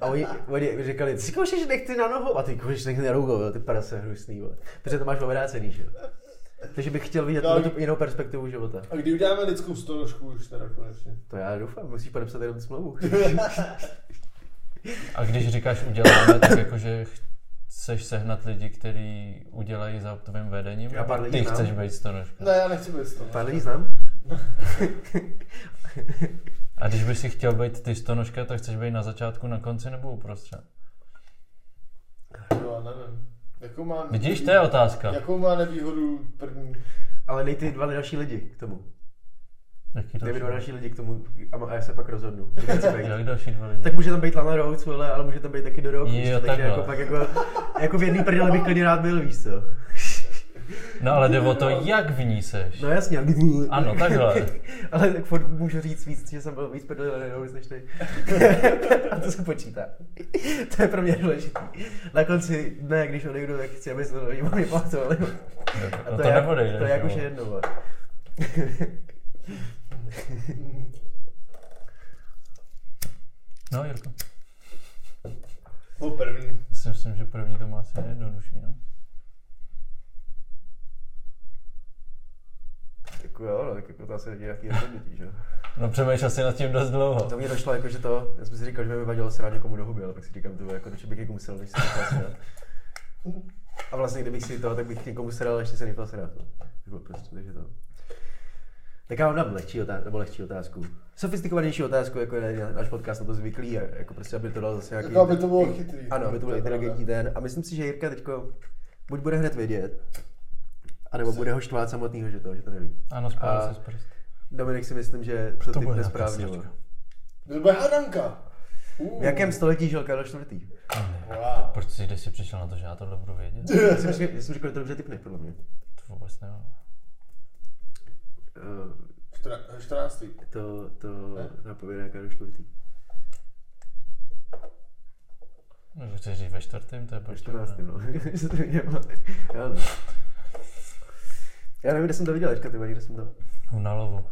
A oni, oni říkali, ty si koušeš nechty na nohou a ty koušeš nechty na rukou, jo, ty parase hnusný, vole. Protože to máš obrácený, že jo. Takže bych chtěl vidět No, no, tu jinou perspektivu života. A kdy uděláme lidskou stonožku už teda konečně? To já doufám, musíš podepsat jenom smlouvu. A když říkáš uděláme, tak jakože chceš sehnat lidi, kteří udělají za tvým vedením? Já pár lidí Ty znám. chceš být stonožka. Ne, já nechci být stonožka. Pár lidí znám? A když bys si chtěl být ty stonožka, tak chceš být na začátku, na konci nebo uprostřed? Jo, nevím. Jakou má... Vidíš, to je otázka. Jakou má nevýhodu první? Ale dej ty dva další lidi k tomu. Jaký Dej mi dva další? další lidi k tomu a, já se pak rozhodnu. Jak další dva lidi? Tak může tam být Lana Rhodes, vole, ale může tam být taky Dodo. Jo, takže jako, pak jako, jako v jedný prdele bych klidně rád byl, víš co. No ale jde o to, jak v ní seš. No jasně, ale... Ano, takhle. ale tak furt můžu říct víc, že jsem byl víc prdele Lana Rhodes než ty. a to se počítá. to je pro mě důležitý. Na konci dne, když odejdu, tak chci, aby se to lidi pamatovali. A No to, to je, neodejdeš. to je jak jo. už je jedno. No Jirko, Po první. si myslím, že první to má asi nejjednodušší, no. Jako jo, no, tak jako to asi není nějaký rozhodnutí, že jo. No přemýšlel si nad tím dost dlouho. To mě došlo jako, že to, já jsem si říkal, že by mi vadilo srát někomu do huby, ale pak si říkám, to jako, že bych někomu sral, než se nechal srát. A vlastně, kdybych si to, tak bych někomu sral, ještě se nechal srát. No. Jako prostě, takže to. Tak já vám dám lehčí otázku, nebo lehčí otázku. Sofistikovanější otázku, jako je na- náš podcast na to zvyklý, a jako prostě, aby to dalo zase nějaký... Jako aby to bylo chytrý. Ano, aby to byl inteligentní ten. A myslím si, že Jirka teďko buď bude hned vědět, anebo bude ho štvát samotného, že to, že to neví. Ano, spál A- se z prst. Dominik si myslím, že to, To bude typne nějaká správně. sračka. vole. To bude hadanka. Uh. V jakém století žil Karel IV? Wow. Proč jsi, kde jsi přišel na to, že já tohle budu vědět? Já jsem, říkal, já jsem říkal, že to dobře typne, podle mě. To vůbec nevím. Uh, Čtrna- 14. to, to Ne? napovědá Karel IV. No, že chceš říct ve čtvrtém, to je Ve 14. no. To. Já, no. Já nevím, kde jsem to viděl, teďka, ty kde jsem to. Na lovu.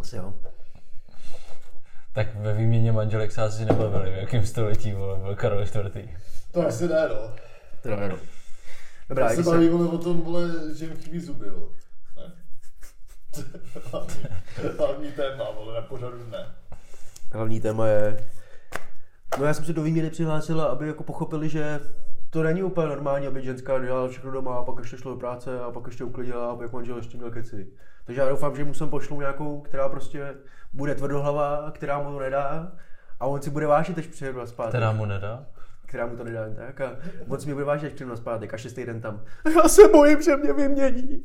Asi jo. Tak ve výměně manželek se asi nebavili, v jakém století vole, byl Karel IV. To asi ne, no. Teda ano. Dobrá, Já se baví se... o tom, vole, že jim chybí zuby, vole. Ne? Hlavní- téma, vole, na pořadu dne. Hlavní téma je... No já jsem se do výměny přihlásila, aby jako pochopili, že to není úplně normální, aby ženská dělala všechno doma a pak ještě šlo do práce a pak ještě uklidila a jak manžel ještě měl keci. Takže já doufám, že mu sem pošlu nějakou, která prostě bude tvrdohlava, která mu to nedá a on si bude vážit, až přijedu na zpátek. Která mu nedá? Která mu to nedá jen tak a moc mi bude vážit, až přijdu na zpátek a šestý den tam. Já se bojím, že mě vymění.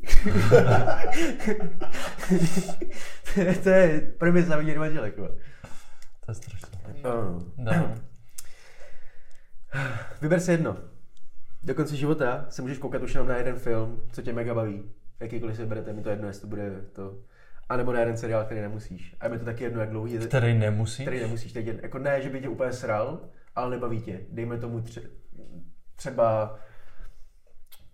to, je, to je první zavidět manželek. To je strašné. Ano. No. Vyber si jedno. Do konce života se můžeš koukat už jenom na jeden film, co tě mega baví. Jakýkoliv si vyberete, mi to jedno, jestli to bude to. A nebo na jeden seriál, který nemusíš. A je mi to taky jedno, jak dlouhý je. Který nemusí? Který nemusíš teď jen, jako ne, že by tě úplně sral, ale nebaví tě. Dejme tomu tře- třeba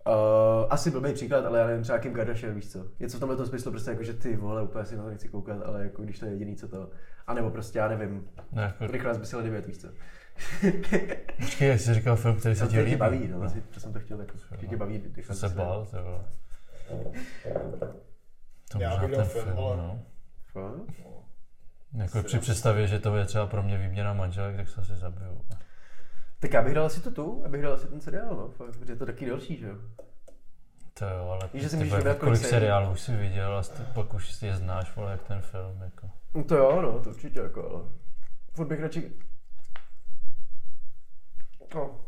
Uh, asi blbý příklad, ale já nevím, třeba Kim Kardashian, víš co. Něco v tomhle smyslu prostě jako, že ty vole, úplně si na to nechci koukat, ale jako když to je jediný, co to. A nebo prostě, já nevím, No, jako, rychle by si devět, víš co. počkej, jak jsi říkal film, který se To ti tě líbí. baví, no, asi, to jsem to chtěl, jako, že tě baví. To Defense. se bál, ty vole. To Já bych dal film, film, no. Fakt? Jako při představě, že to je třeba pro mě výměna manželek, tak se asi zabiju. Tak já bych dal asi to tu, abych dal asi ten seriál, no, fakt, protože je to taky delší, že jo. To jo, ale Víš, že si ty můžeš vybrat, kolik seriálů už jsi viděl a ty pak už si je znáš, vole, jak ten film, jako. No to jo, no, to určitě jako, ale furt bych radši... No,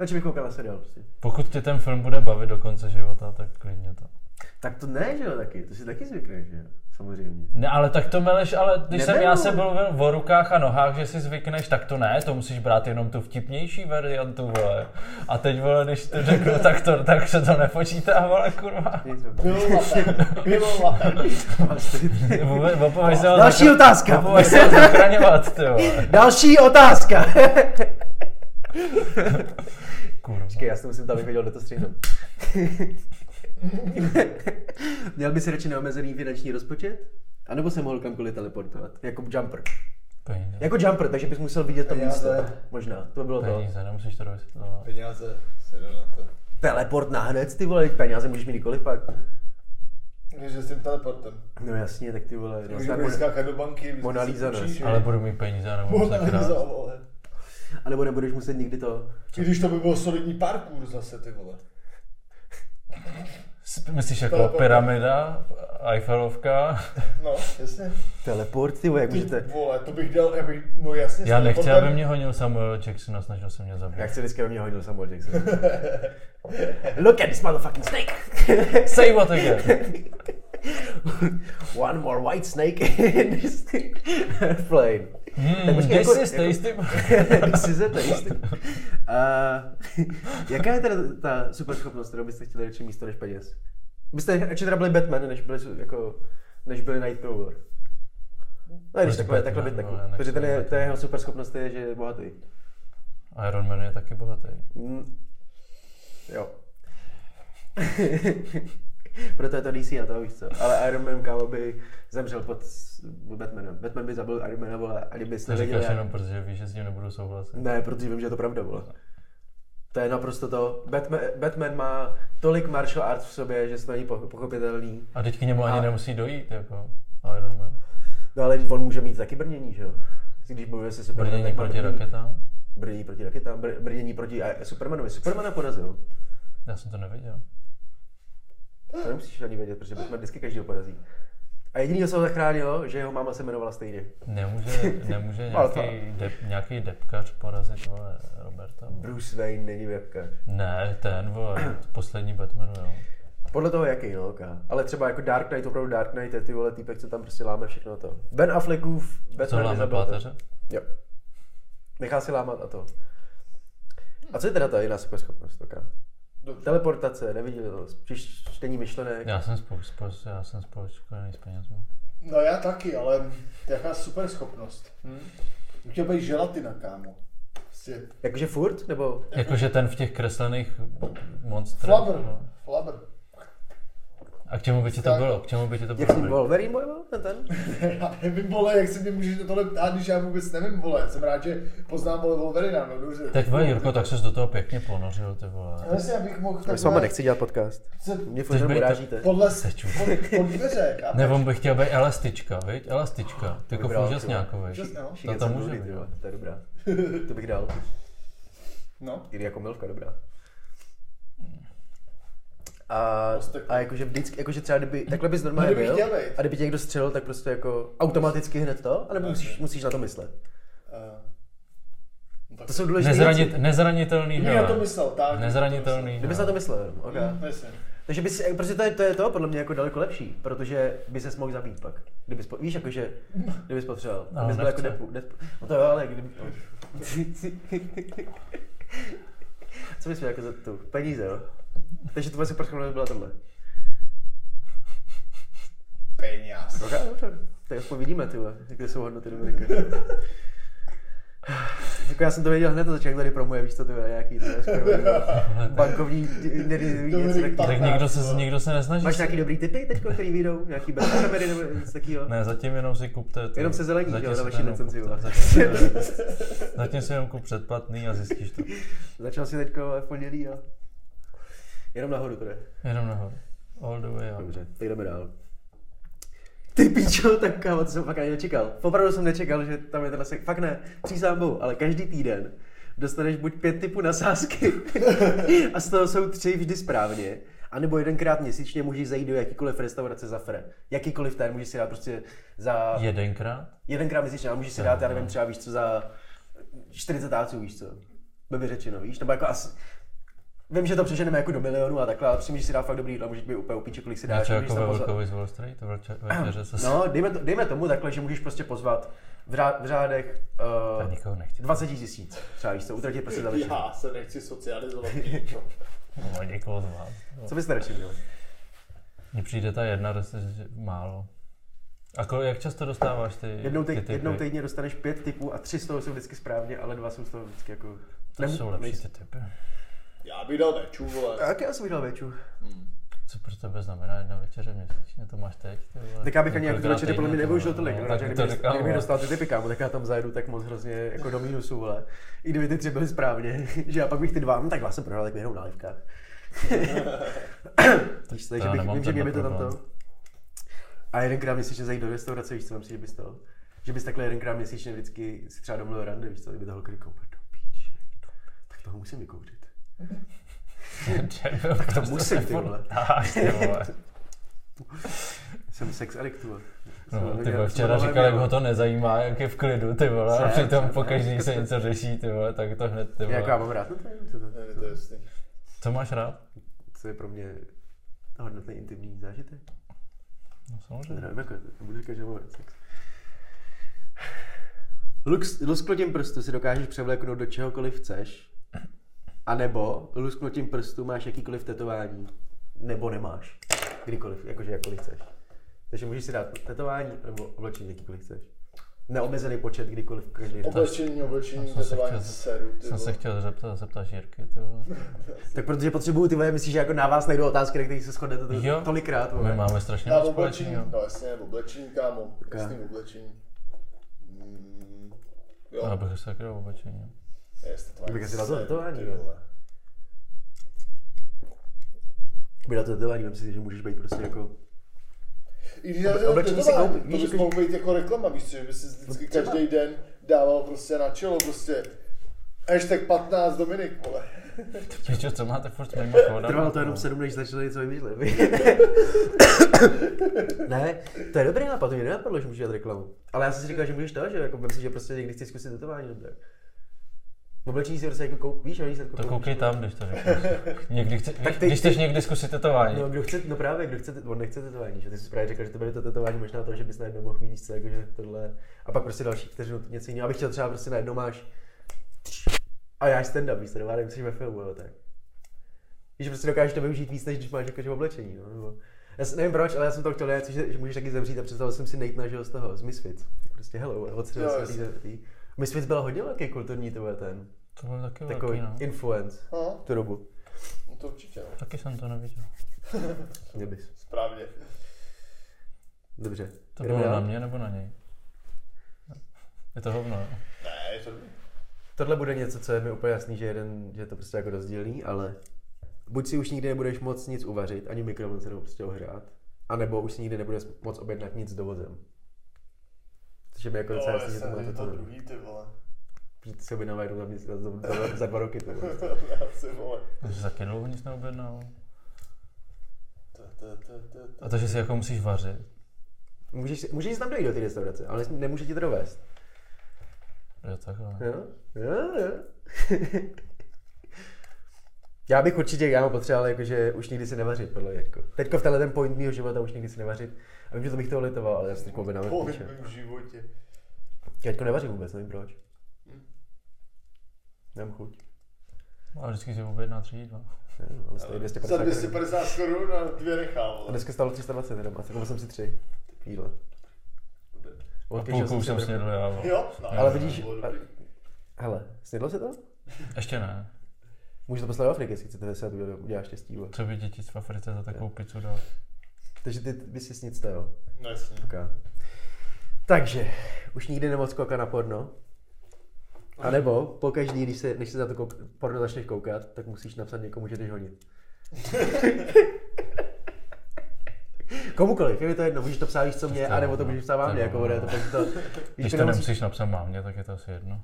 radši bych koukal na seriál prostě. Pokud tě ten film bude bavit do konce života, tak klidně to. Tak to ne, že jo, taky, to si taky zvykneš, že jo, samozřejmě. Ne, ale tak to meleš, ale když jsem Neberu. já se byl o rukách a nohách, že si zvykneš, tak to ne, to musíš brát jenom tu vtipnější variantu, vole. A teď, vole, když to řeknu, tak, to, tak se to nepočítá, vole, kurva. Opovaž se ho Další otázka. Se ho zachraňovat, ty vole. Další otázka. Kurva. Počkej, já si musím tam vyvěděl, kde to střihnu. Měl by si radši neomezený finanční rozpočet? A nebo se mohl kamkoliv teleportovat? Jako jumper. Peníze. Jako jumper, takže bys musel vidět to místo. Peníze. Možná, to by bylo to. Peníze, nemusíš to dovysvětlovat. Peníze, se na to. Teleport na hned, ty vole, peníze můžeš mít kdykoliv pak. Když s tím teleportem. No jasně, tak ty vole. Můžu tak budeš Mon- skákat do banky, Mona Lisa? Ale budu mít peníze, nebo Mona. Lisa, vole. A nebo nebudeš muset nikdy to. I když to by byl solidní parkour zase, ty vole. Myslíš jako Teleport. pyramida, Eiffelovka? No, jasně. Teleport, ty jak Ty můžete. vole, to bych dělal, já bych, no jasně. Já nechci, aby mě honil Samuel Jackson a snažil se mě zabít. Jak se vždycky o mě hodil Samuel Jackson. Look at this motherfucking snake! Say what again? One more white snake in this plane. Hmm, počkej, this jako- is jako- tasty. This is it, tasty. Uh, jaká je teda ta super schopnost, kterou byste chtěli radši místo než peněz? Byste radši teda byli Batman, než byli, jako, než byli Nightcrawler. No, když takhle, takhle Batman, být takhle. nechci Protože ten je, být to je jeho super schopnost je, že je bohatý. Iron Man je taky bohatý. Mm. Jo. Proto je to DC a to víš co. Ale Iron Man kámo by zemřel pod Batmanem. Batman by zabil Iron Mana, vole, a kdyby To se říkáš jenom, protože víš, že s tím nebudu souhlasit. Ne, protože vím, že je to pravda, vole. To je naprosto to. Batman, Batman má tolik martial arts v sobě, že to není po- pochopitelný. A teď k němu ani A- nemusí dojít, jako Iron Man. No ale on může mít taky brnění, že jo? Když bojuje se Supermanem, Brnění proti brnění. raketám? Brnění proti raketám, br- brnění proti Supermanovi. Supermana porazil. Já jsem to nevěděl. To nemusíš ani vědět, protože Batman vždycky každého porazí. A jediný, co ho zachránilo, že jeho máma se jmenovala stejně. Nemůže, nemůže nějaký, dep, nějaký depkař porazit, vole, Roberta? Bruce Wayne není webkař. Ne, ten, vole, poslední Batmanu, jo. Podle toho jaký, no, okay. Ale třeba jako Dark Knight, opravdu Dark Knight je ty vole týpek, co tam prostě láme všechno to. Ben Affleckův Co Batman láme zabil to. páteře? Jo. Nechá si lámat a to. A co je teda ta jiná super schopnost, okay? Dobře. Teleportace, nevidělnost, čiš čtení myšlenek. Já jsem spolu, spolu, já jsem spokojený s penězma. No já taky, ale jaká super schopnost. Hm? Chtěl být želatina, kámo. Prostě Jakože furt, nebo? Jakože ten v těch kreslených monstrech. flabber, no. flabber. A k čemu by ti to Tak. bylo? K čemu by ti to Jak s ním bylo? Wolverine bojoval, ten ten? Já nevím, vole, jak se mě můžeš na tohle ptát, když já vůbec nevím, vole. Jsem rád, že poznám, vole, Wolverina, no dobře. Tak vole, Jirko, tak ses do toho pěkně ponořil, ty vole. Já si, abych mohl Já s váma nechci dělat podcast. se Mě furt jenom urážíte. podle, už. pod, pod dveře. Ne, on by chtěl být elastička, viď? Elastička. Ty jako úžasňákovej. ty vole. To tam může být. jo, To je dobrá. To bych dal. No, I jako milka, dobrá. A, Ostatní. a jakože vždycky, jakože třeba kdyby, takhle bys normálně No, kdyby byl, a kdyby tě někdo střelil, tak prostě jako automaticky hned to, anebo musíš, musíš na to myslet. Uh, no tak To jsou důležité Nezranit, věci. nezranitelný Já to myslel, tak. Nezranitelný. Kdybys na to myslel, ok. Jasně. Takže bys, prostě to je, to je to podle mě jako daleko lepší, protože by se mohl zabít pak. Kdybys, po, víš, jakože, kdybys potřeboval. No, Kdybys byl jako depu, depu. No to jo, ale kdyby... Co bys měl jako za tu? Peníze, jo? Takže tvoje superschopnost byla tohle. Peněz. Ok, dobře. Tak aspoň vidíme, ty jaké jsou hodnoty Dominika. Jako já jsem to věděl hned na začátku, tady promuje, víš co, ty vole, nějaký ty skoro, bankovní, takového. Tak nikdo se, nikdo se nesnaží. Máš nějaký dobrý typy teď, který vyjdou? Nějaký kamery nebo něco takového? Ne, zatím jenom si kupte. To. Jenom se zelení, Zatím jo, na vaší to jenom licenci, zatím si jenom kup předplatný a zjistíš to. Začal si teďko v pondělí, jo? Jenom nahoru to jde. Jenom nahoru. All the way up. Dobře, tak jdeme dál. Ty píčo, tak kámo, to jsem fakt ani nečekal. Opravdu jsem nečekal, že tam je tenhle se... Fakt ne, přísám bohu, ale každý týden dostaneš buď pět typů na sázky a z toho jsou tři vždy správně, anebo jedenkrát měsíčně můžeš zajít do jakýkoliv restaurace za fre. Jakýkoliv ten můžeš si dát prostě za Jedenkrát? jedenkrát měsíčně, ale můžeš si dát, já nevím, třeba víš co, za 40 táců, víš co. Blbě řečeno, víš, nebo jako asi, Vím, že to přeženeme jako do milionu a takhle, ale si můžeš si dát fakt dobrý jídlo, můžeš být úplně upíče, kolik si dáš. Něco jako Volkovi z Wall Street? Večer, večeře se No, dejme, to, dejme tomu takhle, že můžeš prostě pozvat v, řád, v řádech uh, nechci. 20 tisíc, třeba víš co, utratit prostě za večer. Já se nechci socializovat. No, někoho z vás. Co byste radši měl? Mně přijde ta jedna dost že málo. A kol, jak často dostáváš ty, Jednou, ty ty, typy? jednou týdně dostaneš pět typů a tři z toho jsou vždycky správně, ale dva jsou z toho vždycky jako... To Nem- jsou lepší nejsou- ty typy. Já bych dal večů, vole. Jak já jsem vydal většu? Co pro tebe znamená jedna večeře měsíčně? To máš teď? Ty vole. Tak já bych ani jako ty večery podle mě nevyužil tolik, no, tak kdybych, říkám, kdybych dostal ty typy, kámo, tak já tam zajedu tak moc hrozně jako do mínusu, vole. I kdyby ty tři byly správně, že já pak bych ty dva, no tak dva jsem prodal tak jenom na livkách. Víš, takže bych, vím, že mě by to tenhle tam to. problém. A jedenkrát měsíčně zajít do restaurace, víš co, myslím, že bys to. Že bys takhle jedenkrát měsíčně vždycky si třeba domluvil rande, víš co, kdyby to holka říkal, do píči, tak toho musím vykouřit. Tak to musím, ty vole. Tak, ty vole. Jsem sex addictu. No, ty vole, včera říkal, jak ho to nezajímá, jak je v klidu, ty vole, a přitom Co? po každý se něco řeší, ty vole, tak to hned, ty Jak já vole. mám rád, to je, co máš rád? co je pro mě hodnotný intimní zážitek. No samozřejmě. Nevím, jako, budu říkat, že mám rád sex. Lux, lusknutím prstu si dokážeš převléknout do čehokoliv chceš, a nebo lusknutím prstu máš jakýkoliv tetování, nebo nemáš. Kdykoliv, jakože jakkoliv chceš. Takže můžeš si dát tetování nebo oblečení jakýkoliv chceš. Neomezený počet, kdykoliv každý den. Oblečení, oblečení, Jsem se tetování chtěl- seru, ty Jsem se chtěl zeptat, zeptáš Jirky, ty vole. Tak protože potřebuju ty vole, myslíš, že jako na vás najdou otázky, na kterých se shodnete to, Jo. tolikrát. My Vole. máme strašně Já moc oblečení, no jasně, oblečení, kámo. Jasný oblečení. Mm, Já jo, bych se oblečení. Jest tetování. Bych asi dal to seru, tetování, ty jo. vole. By na to tetování, vem si, že můžeš být prostě jako I když já Oblečení oblečení si koupí, to víš, bys jako- mohl být jako reklama, víš co, že by si vždycky každý den dával prostě na čelo, prostě hashtag 15 Dominik, vole. Pičo, co máte furt s mýma kódama? Trvalo to jenom sedm, než začali něco vymýšlet. ne, to je dobrý nápad, to mě nenapadlo, že můžeš dělat reklamu. Ale já jsem si říkal, že můžeš to, že jako myslím, že prostě někdy chci zkusit tetování, dobře. Oblečení si prostě jako kou, víš, víš, jako To koukej no. tam, když to řekneš. někdy chce, tak ty, když chceš někdy zkusit tetování. No, kdo chce, no právě, kdo chce, on nechce tetování, že ty jsi právě řekl, že to bude to tetování možná to, že bys najednou mohl mít více, jakože tohle. A pak prostě další vteřinu něco jiného. Abych chtěl třeba prostě najednou máš a já stand-up, víš, to jsi ve filmu, jo, tak. Víš, prostě dokážeš to využít víc, než když máš jakože oblečení, no, nebo... Já si, nevím proč, ale já jsem to chtěl dát, že, že můžeš taky zemřít a představil jsem si Natena, z toho, z Misfits. Prostě hello, od 70. Misfits byla hodně velký kulturní, to ten, To byl taky takový velký, no. influence Aha, tu dobu. no to určitě, no. Taky jsem to neviděl. Mě bys. Správně. Dobře. To bylo dál? na mě nebo na něj? Je to hovno? Ne, je to. Tohle bude něco, co je mi úplně jasný, že, jeden, že je to prostě jako rozdílný, ale buď si už nikdy nebudeš moc nic uvařit, ani mikrovlnce nebo prostě ohrát, anebo už si nikdy nebudeš moc objednat nic dovozem. Což je mi jako docela jasný, že to máte to to. druhý, ty vole. Přijít si objednávat jednou za, měsíc, za, za, za, dva roky. To. Asi, vole. Že taky dlouho nic neobjednal. A to, že si jako musíš vařit. Můžeš, si- můžeš si tam dojít do té restaurace, ale nemůže ti to dovést. Jo, takhle. Jo, jo, jo. já bych určitě, já mám potřeboval jakože už nikdy si nevařit, podle jako. Teďko v tenhle ten point mýho života už nikdy si nevařit. A vím, že to bych toho litoval, ale já si teď objednám Po píče. mém životě. Já teďko nevařím vůbec, nevím proč. Nemám chuť. Ale vždycky si objedná tři jídla. Ne, ale stojí 250 Za 250 korun a dvě nechám. A dneska stalo 320 jenom, a koupil jsem si tři jídla. A půlku už jsem si snědl já. Jo? No, Ale vidíš, a-. Hele, snědl jsi to? Ještě ne. Můžete poslat do Afriky, jestli chcete, se to udělá štěstí. vole. Co by děti v Africe za takovou pizzu dal? Takže ty bys si nic jo? No jasně. Okay. Takže, už nikdy nemoc koukat na porno. A nebo pokaždý, když se, než se za to kouk- porno začneš koukat, tak musíš napsat někomu, že jdeš honit. Komukoliv, je mi to jedno, můžeš to psát, víš co mě, To anebo to můžeš psát to vám, jo. jako bude to, to, víš, Když to to nemusíš- nemusíš napsat mámě, tak je to asi jedno.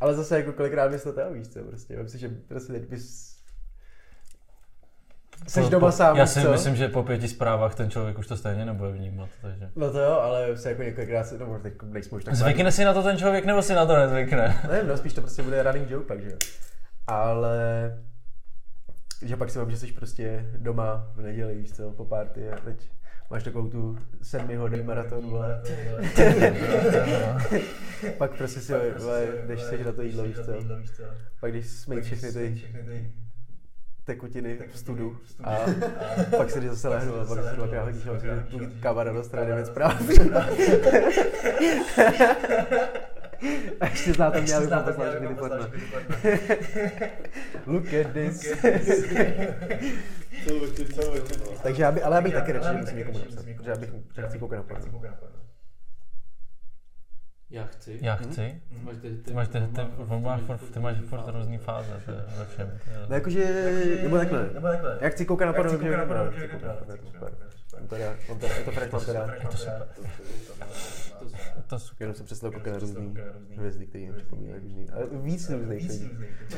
Ale zase jako kolikrát bys to teda víš co, prostě, myslím si, že prostě teď bys... Jsi Po- doma sám, Já si co? myslím, že po pěti zprávách ten člověk už to stejně nebude vnímat, takže... No to jo, ale se jako několikrát se, no teď nejsme už tak Zvykne si na to ten člověk, nebo si na to nezvykne? Nevím, no spíš to prostě bude running joke pak, že jo. Ale že pak si mám, že jsi prostě doma v neděli, víš co, po party a teď máš takovou tu sedmi hodin maraton, vole. pak prostě si, vole, jdeš si na to jídlo, víš co. Pak když smejt všechny ty tekutiny v studu a pak si zase lehnu a pak si dvakrát hodíš a že tu káva na strany devět zpráv. A ještě znáte mě, abych vám poslal všechny ty porno. Look at this. Takže já by, ale já bych taky radši, že musím někomu napsat, protože já bych že chci koukat na porno. Já chci. Já chci. Ty máš ty, Ty máš, ty, ty, on má furt, ty máš furt různý fáze, to je ve všem. No jakože, nebo takhle. Já chci koukat na porno, bych koukat na porno, teda, teda, je to Frank. Je to super. Je to super. Jenom jsem přestal koukat na různý hvězdy, které mi připomínají různý. Ale víc různých lidí.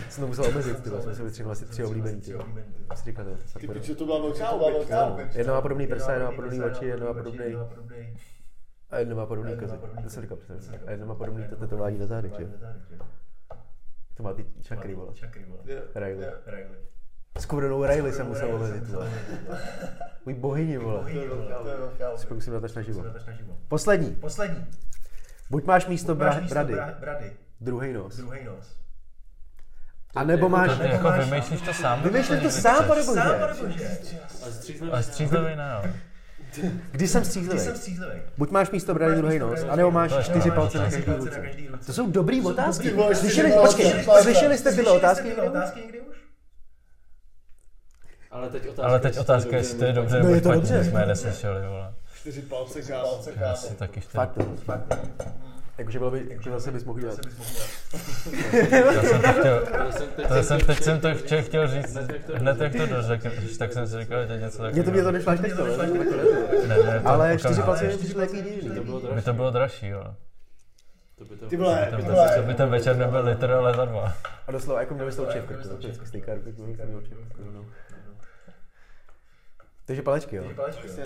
Jsem to musel omezit, ty vole, jsem si vytřihnul asi tři oblíbený, ty vole. Jak si říkal, to je Ty piče, to byla velká oběť. Ano, Jedno má podobný prsa, jedno má podobný oči, jedno má podobný a jedno má podobný kozy. To jsem říkal přesně. A jedno má podobný to tetování na zádech, že? jo? To má ty čakry, vole. Riley. S kourenou Riley jsem musel vole. Můj bohyni, vole. To je velká Si oběť. pokusím na to naživo. Poslední. Poslední. Buď máš místo Máš bra- místo brady, bra- brady, druhý nos. druhý nos. A nebo máš... To jako vymýšlíš to sám? Vymýšlej to nebo sám, pane Sám, bože. pane bože. Ale střízlivý. Ne, jo. Když jsem střízlivý. Buď máš místo brady druhý nos, anebo máš čtyři palce na každý na ruce. To jsou dobrý otázky. Slyšeli, počkej, slyšeli jste tyhle otázky? Tyhle otázky někdy? Ale teď otázka, Ale teď otázka, jestli to je dobře, No nebo je to špatně, dobře. jsme je neslyšeli, vole. Čtyři palce, kámo. Já si taky čtyři. Fakt to. Jakože bylo by, to zase bys mohl dělat. Já jsem to chtěl, jsem teď, to jsem, teď jsem to chtěl, chtěl říct, hned jak to dořekneš, tak jsem si říkal, že něco Mně to mě to nešlo až teď to, ne? Ne, ne, to Ale čtyři palce je přišlo jaký to divný. bylo By to bylo dražší, jo. To by to Ty vole, To ty by, vole. to by ten večer nebyl litr, ale za dva. A doslova jako měl bys to oči v krku, to vždycky stejká ruku, to měl oči v krku, no. Takže palečky, jo.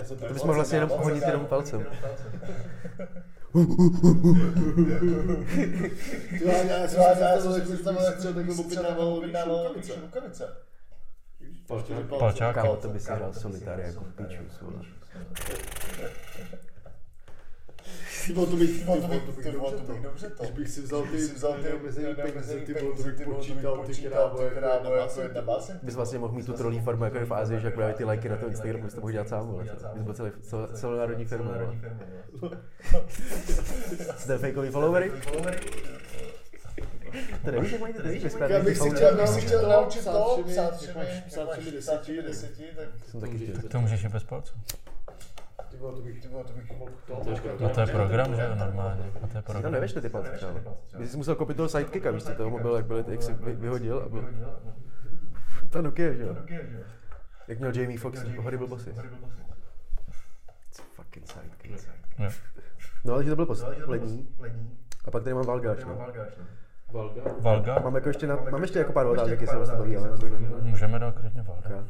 Jsem To bys mohl vlastně jenom honit jenom palcem. Já jsem si představil, jak rukavice. Palčák. Kámo, to by si hrál solitáry jako v piču. Ty vole, to bych, To to bych, to vole, bych, to dobře to. Když bych si vzal ty, vzal ty neomezený peníze, ty vole, to bych počítal, ty krávo, jako krávo, jedna jako básen. Bys vlastně mohl mít tu trolí formu jako je v Ázii, že jak právě ty lajky na tom Instagramu bys to mohl dělat sám, vole. Bys byl celý, cel, celonárodní firma, vole. Jste fakeový followery? To nevíš, jak mají ty lidi Já bych si chtěl, bych si chtěl naučit to, psát všemi, psát všemi deseti, deseti, tak. Tak to můžeš i bez palců. Ty vole, to bych, ty vole, to bych mohl to. To je škoda. No to je program, že jo, normálně. A to je Ty tam program. nevešli ty palce třeba. Ty jsi musel kopit toho sidekicka, víš co, toho mobilu, jak, byl, jak jsi vy- vyhodil a byl... Ta Nokia, že jo? Jak měl Jamie Foxx, Horrible Bossy. It's fucking sidekick. No, ale že to byl poslední. Lední. A pak tady mám Valgáš, no. No. Valga. Valga? Mám jako ještě, na, mám ještě jako pár otázek, jestli vás to baví, ale jako, že... Můžeme dát klidně Valga.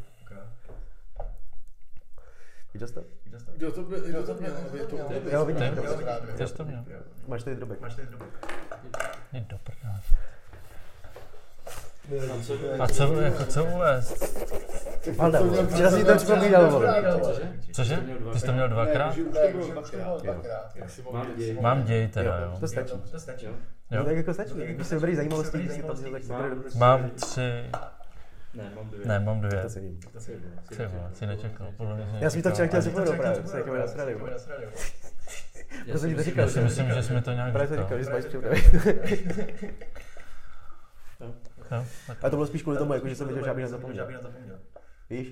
Viděl jsi to? Kdo to byl? Kdo to měl? Je to Jo, vidím. Jsi to měl. Máš tady drobek. Jdi do prdele. A co A co, jako co uvést? Valda, včera mi to připomínal, vole. Cože? Ty jsi to měl dvakrát? Mám děj. Teda, Jo, jo. to stačí. Jo. No, Jo. tak jako stačí. Když se vyberý zajímavosti, když si tam si tak Mám- Mám tři, Ne, mám dvě. ne, mám dvě. to cením. Ty vole, si nečekal, podle mě jsi Já jsem to včera nečekal. chtěl se právě, se jako nasrali. Proto jsem ti to říkal, Já si myslím, že jsme to nějak Právě to říkal. že připravený. Jo, tak. A to bylo spíš kvůli tomu, jako, že jsem viděl, že já bych nezapomněl. Víš?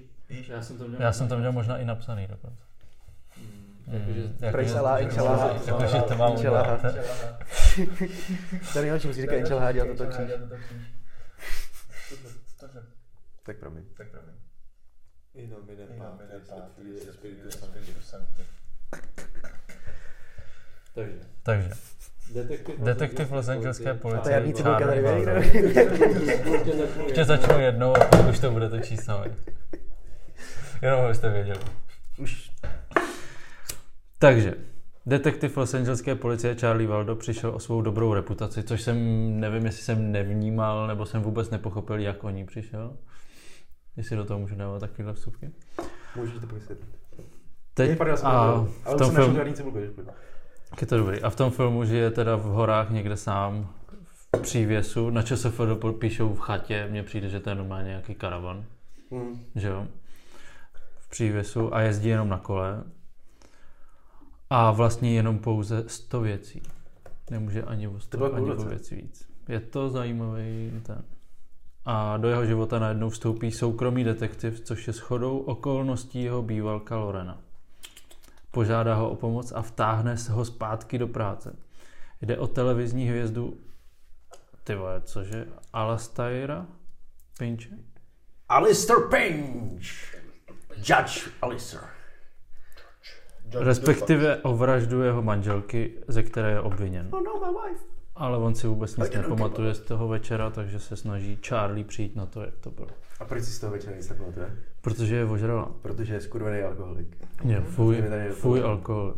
Já jsem to měl. Já jsem to měl možná i napsaný dokonce. Jakože- Prej že- salá, inčalaha. že- Jako, že to mám udělat. To je nejlepší, musí říkat Inčel Hádi a to kříž. Tak promiň. In nomine Patris et Filii et Spiritus Takže. Takže, Detektiv, detektiv Los Angeleské A to je policie cibulka tady? Ještě začnu jednou a pak už to budete číst sami. Jenom abyste věděli. Už Takže, detektiv Los Angeleské policie Charlie Waldo přišel o svou dobrou reputaci, což jsem, nevím, jestli jsem nevnímal, nebo jsem vůbec nepochopil, jak o ní přišel. Jestli do toho můžu dávat takovéhle vstupky. můžeš to vysvětlit. Teď Pardon, já jsem a v tom filmu, je to dobrý. A v tom filmu žije teda v horách někde sám, v přívěsu. Na ČSFD píšou v chatě, mně přijde, že to je normálně nějaký karavan. Hm. že jo, v přívěsu a jezdí jenom na kole a vlastně jenom pouze 100 věcí. Nemůže ani o To 100, byla ani o věc víc. Je to zajímavý ten. A do jeho života najednou vstoupí soukromý detektiv, což je shodou okolností jeho bývalka Lorena. Požádá ho o pomoc a vtáhne se ho zpátky do práce. Jde o televizní hvězdu, ty vole, cože, Alastaira Pinche? Alistair Pinch! Judge Alistair. Respektive o vraždu jeho manželky, ze které je obviněn. Oh no, my wife. Ale on si vůbec nic nepamatuje z toho večera, takže se snaží Charlie přijít na to, jak to bylo. A proč si z toho večera nic nepamatuje? Protože je ožrala. Protože je skurvený alkoholik. Je, fuj, fuj alkohol.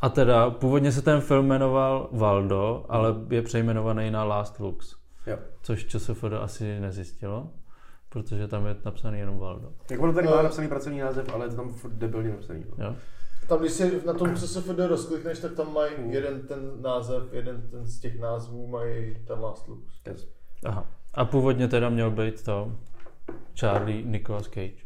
A teda, původně se ten film jmenoval Valdo, ale je přejmenovaný na Last Lux, Jo. což ČSFD asi nezjistilo, protože tam je napsaný jenom Valdo. Jak ono tady No. má napsaný pracovní název, ale je to tam furt debilně napsaný. no. Jo? Tam, když si na tom CSFD rozklikneš, tak tam mají jeden ten název, jeden ten z těch názvů mají ten Last Lux. Yes. Aha. A původně teda měl být to Charlie Nicolas Cage.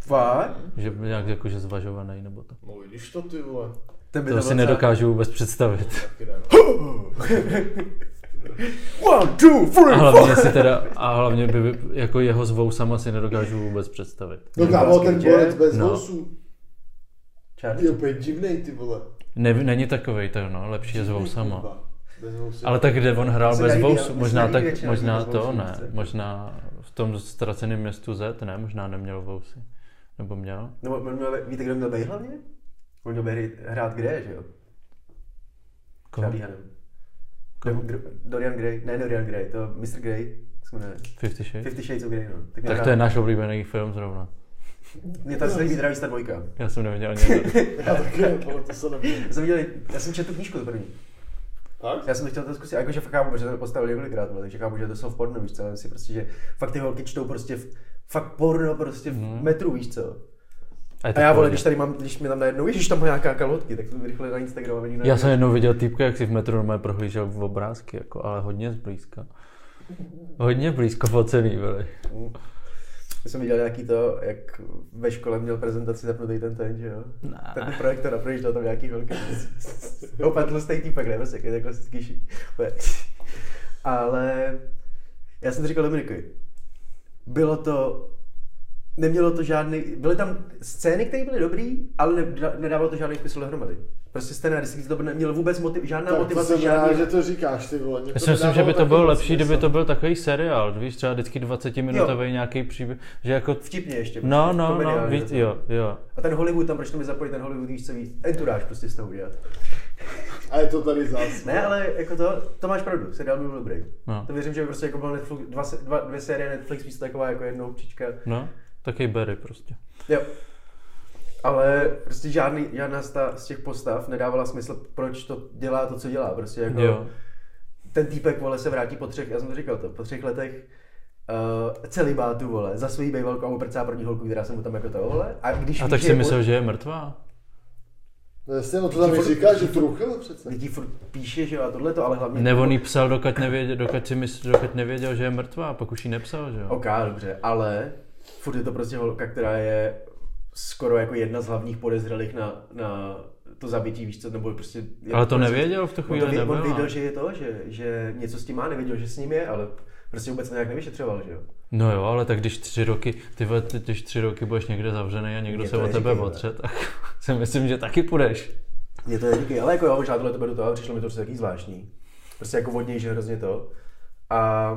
Fakt? Že byl nějak jakože zvažovaný nebo to. No vidíš to ty vole. Ten by To si nedokážu vůbec představit. No. One, two, three, A hlavně si teda, a hlavně by, by jako jeho s vousama si nedokážu vůbec představit. No kámo, ten borec bez No. vousů. Charlie. Je úplně divnej ty vole. Ne, není takovej to, no, lepší je s vousama. Kurva. Bez vousů. Ale tak kde on hrál bez ale Možná, tak, možná to ne. Možná v tom ztraceném městu Z, ne? Možná neměl vousy. Nebo měl? No, on měl, víte, kdo měl být hlavně? On měl být hrát Grey, že jo? Koho? Koho? Do- Do- Dorian Gray, ne Dorian Gray, to Mr. Grey, jak se jmenuje? Fifty Shades? Fifty Shades of Grey, no. Tak, Tak to je náš oblíbený film zrovna. Mně to se líbí ta dvojka. Já jsem neviděl ani. Já taky, ale to se nebude. Já jsem viděl, já jsem četl tu knížku to první. Tak? Já jsem to chtěl to zkusit, a jakože fakt chápu, protože to postavil několikrát, ale takže chápu, že to jsou v porno, víš co, ale si prostě, že fakt ty holky čtou prostě v, fakt porno prostě v Mhm. metru, víš co. A, A já vole, když tady mám, když mi tam najednou, ježiš, tam má nějaká kalhotky, tak to rychle na Instagramu vidím. Já jsem jednou viděl týpka, jak si v metru normálně prohlížel v obrázky, jako, ale hodně zblízka. Hodně blízko focený byli. Já jsem viděl nějaký to, jak ve škole měl prezentaci zapnutý ten ten, že jo? Ten projektor a projížděl tam nějaký holky. Opa tlustý týpek, ne? Prostě, jaký klasický ší. Ale já jsem to říkal Dominikovi. Bylo to nemělo to žádný, byly tam scény, které byly dobrý, ale ne, nedávalo to žádný smysl dohromady. Prostě scenaristicky to nemělo vůbec motiv, žádná Tak to motivace, rád, žádný... že to říkáš ty vole. Já to si myslím, že by to bylo lepší, kdyby to byl takový seriál, víš, třeba vždycky 20-minutový nějaký příběh, že jako... Vtipně ještě. No, prostě, no, no, víc, to. jo, jo. A ten Hollywood tam, proč to mi zapojit ten Hollywood, víš co víc, enturáž prostě z toho udělat. A je to tady zás. Ne, ale jako to, to máš pravdu, seriál by byl dobrý. No, To věřím, že by prostě jako byl Netflix, dva, dva, dvě série Netflix, víc taková jako jednou příčka. no, taky Barry prostě. Jo. Ale prostě žádný, žádná z, ta, z těch postav nedávala smysl, proč to dělá to, co dělá. Prostě jako Jo. ten týpek, vole, se vrátí po třech, já jsem to říkal, to, po třech letech uh, celý bátu, vole, za svojí bejvalku a mu prcá první holku, která se mu tam jako to, vole. A když A víš, tak si myslel, že je mrtvá? No jasně, no to tam mi říká, že truchl přece. Lidi furt píše, že jo, a tohle to, ale hlavně... Ne, on jí psal, dokud nevěděl, dokud, si mysl, dokud nevěděl, že je mrtvá, pak už jí nepsal, že jo? OK, dobře, ale furt je to prostě holka, která je skoro jako jedna z hlavních podezřelých na, na to zabití, víš co, nebo prostě... Ale to prostě- nevěděl v tu On, chvíli, to ví, on věděl, že je to, že, že něco s tím má, nevěděl, že s ním je, ale prostě vůbec nějak nevyšetřoval, že jo. No jo, ale tak když tři roky, ty vole, ty, když tři roky budeš někde zavřený a někdo se o tebe neříkej, otře, tak si myslím, že taky půjdeš. Mě to je díky, ale jako jo, možná tohle to beru to, ale přišlo mi to prostě taky zvláštní. Prostě jako vodnější hrozně to. A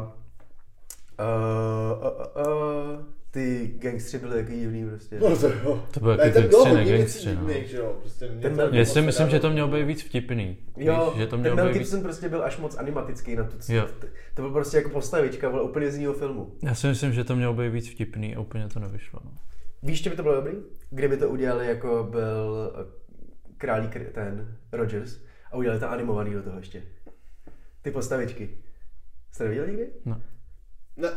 uh, uh, uh, ty gangstři byly taky divný prostě. No to jo. To bylo Ne, jaký ten byl gangstři, ne gangstři, no. že jo. Prostě mě Ten to Mel- Já si myslím, že to mělo být víc vtipný. Jo, Víš, že to ten mělo Mel být víc... Gibson prostě byl až moc animatický na to. Jo. To, to byl prostě jako postavička, byl úplně z jiného filmu. Já si myslím, že to mělo být víc vtipný a úplně to nevyšlo. No. Víš, že by to bylo dobrý? Kdyby to udělali jako byl eh, králík ten Rogers a udělali to animovaný do toho ještě. Ty postavičky. Jste neviděli nikdy? Ne,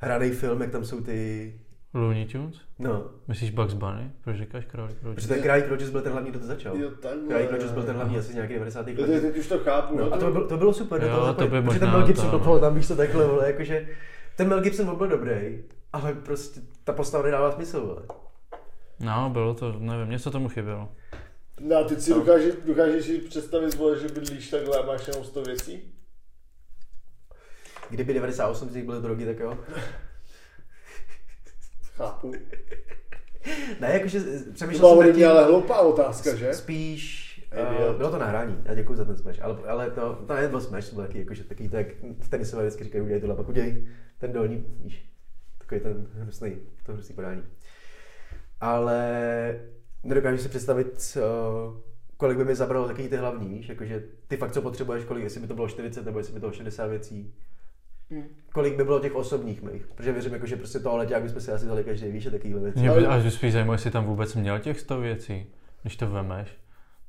Hranej film, jak tam jsou ty... Looney Tunes? No, Myslíš Bugs Bunny? Proč říkáš králík protože Rogers? ten králík Rogers byl ten hlavní, kdo to začal. jo, takhle. Králík Rogers byl ten hlavní asi z nějakých 90. Jo, teď, let. teď už to chápu. No, a to, bylo, to bylo super, do Jo, to by protože ten možná Mel Gibson to, do no. toho tam, víš co, takhle, vole, jakože ten Mel Gibson byl dobrý, ale prostě ta postava nedává smysl, vole. No, bylo to, nevím, něco tomu chybělo. No a teď si dokážeš, dokážeš si představit, vole, že bydlíš takhle a máš jenom 100 věcí? Kdyby 98 z nich byly drogy, tak jo. Chápu. Ne, jakože To přemýšlel byla jsem mě tím, ale hloupá otázka, že? spíš, uh, bylo to nahrání, já děkuji za ten smash, ale, ale to, to nebyl smash, to bylo taky, jakože takový to, jak v tenisové vždycky říkají, udělej tohle, pak udělej ten dolní, víš, takový ten hnusný, to hnusný podání. Ale nedokážu si představit, uh, kolik by mi zabralo takový ty hlavní, víš, jakože ty fakt co potřebuješ, kolik, jestli by to bylo 40 nebo jestli by to bylo 60 věcí. Kolik by bylo těch osobních mých, protože věřím, jako, že prostě to ale jak bychom si asi dali každý, víš, a takovýhle věci. Mě by až spíš zajímalo, jestli tam vůbec měl těch 100 věcí, když to vemeš.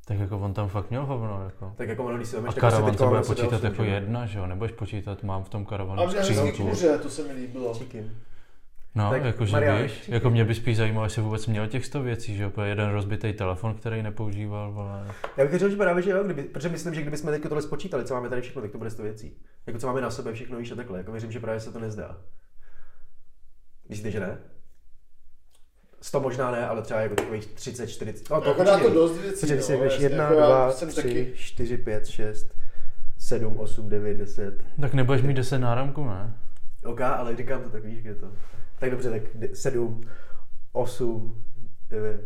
Tak jako on tam fakt měl hovno, jako. Tak jako ono, když si A vemeš, tak karavan se bude počítat 78, jako jedna, že jo? Nebudeš počítat, mám v tom A karavanu mě hezky skřínku. kuře, to se mi líbilo. Chicken. No, Tak, jakože Marián, víš, jako mě by spíš zajímalo, jestli vůbec měl těch 100 věcí, že jo? Jeden rozbitý telefon, který nepoužíval, vole. Já bych řekl, že právě, že jo, kdyby, protože myslím, že kdybychom teď tohle spočítali, co máme tady všechno, tak to bude 100 věcí. Jako co máme na sobě všechno, víš a takhle. Jako věřím, že právě se to nezdá. Myslíte, že ne? 100 možná ne, ale třeba jako takových 30, 40. No, to Jako dá určitě to dost věcí, Protože si jdeš jasně, 1, jako já 2, jsem 3, taky- 4, 5, 6, 7, 8, 9, 10. Tak nebudeš mít 10 náramků, ne? OK, ale říkám to tak, víš, je to. Tak dobře, tak 7, 8, 9.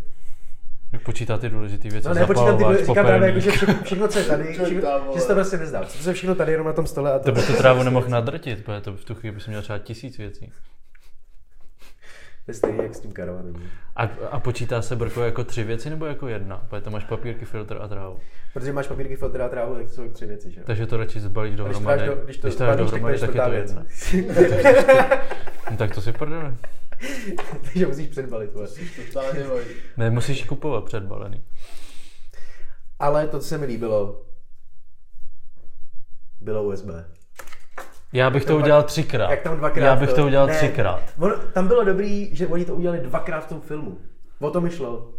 Jak počítá ty důležité věci, No nepočítám ty, zapalovač, říkám právě, jako, že všechno, všechno, co je tady, všechno, že se to prostě nezdá. Co je všechno tady jenom na tom stole a to... To by tu trávu nemohl nadrtit, protože to v tu chvíli bys měl třeba tisíc věcí. To je stejný jak s tím karavanem. A, a počítá se brko jako tři věci nebo jako jedna? Protože to máš papírky, filtr a trávu. Protože máš papírky, filtr a trávu, tak to jsou tři věci, že jo? Takže to radši zbalíš když to dohromady. dáš do- když to když to dáš zbalíš, tak to dohromady, je tak je to věc. jedna. No, tak to si prdele. Takže musíš předbalit. vají. Nemusíš kupovat předbalený. Ale to, co se mi líbilo, bylo USB. Já bych to udělal třikrát. Jak tam dvakrát Já bych to udělal ne, třikrát. On, tam bylo dobrý, že oni to udělali dvakrát v tom filmu. O tom mi šlo.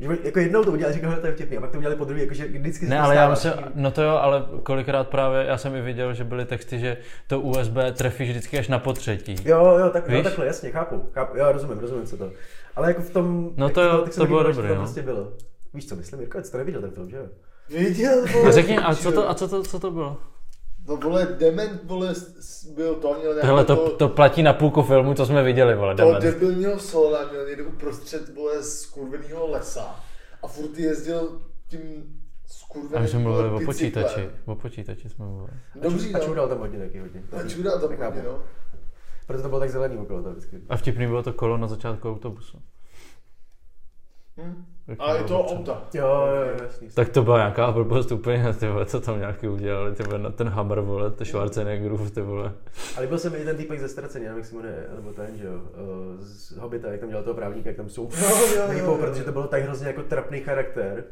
Že jako jednou to udělali, říkali, že to je vtipný, a pak to udělali po druhé, jakože vždycky se Ne, to ale já myslím, no to jo, ale kolikrát právě, já jsem i viděl, že byly texty, že to USB trefíš vždycky až na potřetí. Jo, jo, tak, jo, Víš? takhle, jasně, chápu, chápu, jo, rozumím, rozumím co to. Ale jako v tom, No to jo, to mi bylo dobré, to no. prostě bylo. Víš co myslím, Jirko, jsi to neviděl ten film, že jo? Viděl. A řekni, a co to, a co to, co to bylo? No vole, Dement, vole, byl to, měl nějaký Tohle to, to platí na půlku filmu, co jsme viděli, vole, toho jdeme. debilního sola měl někde uprostřed, vole, skurveného lesa. A furt jezdil tím skurveným, A my jsme mluvili o bicyklem. počítači, o počítači jsme mluvili. Dobrý, A no. čudal tam hodně taky hodně. A čudá tam hodně, no. Proto to bylo tak zelený okolo toho vždycky. A vtipný bylo to kolo na začátku autobusu. Hm. Jako A je to auta. Jo, jo, jo, jasný. Tak to byla nějaká blbost úplně, ty vole, co tam nějaký udělali, ty vole, na ten Hammer, vole, ty Schwarzeneggerův, ty vole. Ale byl jsem i ten týpek ze Ztraceně, nevím, jak se jmenuje, nebo ten, že jo, eh, z Hobita, jak tam dělal toho právníka, jak tam jsou Jo, jo, jo, nejpou, jo. protože to bylo tak hrozně jako trapný charakter,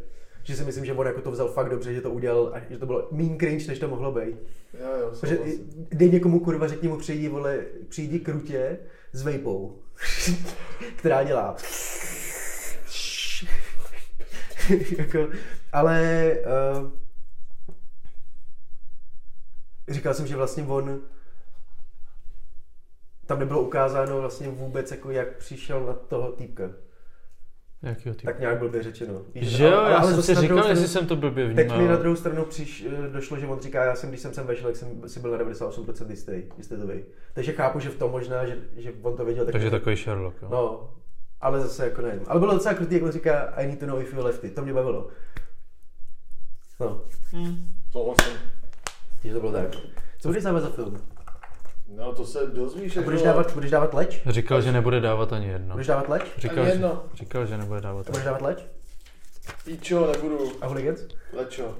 že si myslím, že on jako to vzal fakt dobře, že to udělal, a že to bylo mean cringe, než to mohlo být. Jo, jo, Protože souhlasím. dej někomu kurva, řekni mu přijdi, vole, přijdi krutě s vejpou, která dělá. jako, ale uh, říkal jsem, že vlastně on tam nebylo ukázáno vlastně vůbec, jako jak přišel na toho týpka. Jakýho typu? Tak nějak blbě řečeno. Víš, Že jo, já jsem si říkal, stranu- jestli jsem to blbě Teď mi na vnímal. druhou stranu přiš, eh, došlo, že on říká, já jsem, když jsem sem vešel, tak jsem si byl na 98% jistý, jistý to vy. Takže chápu, že v tom možná, že, že on to věděl. Tak Takže takový Sherlock, jo. No, ale zase jako nevím. Ale bylo docela krutý, jak on říká, I need to know if you lefty. To mě bavilo. No, Souhlasím. že to bylo tak. Co budeš dávat za film? No to se dozvíš, A až budeš dávat, budeš dávat leč? Říkal, že nebude dávat ani jedno. Budeš dávat leč? Říkal, Ani že, jedno. říkal, že nebude dávat A budeš dávat leč? Píčo, nebudu. A hooligans? Lečo.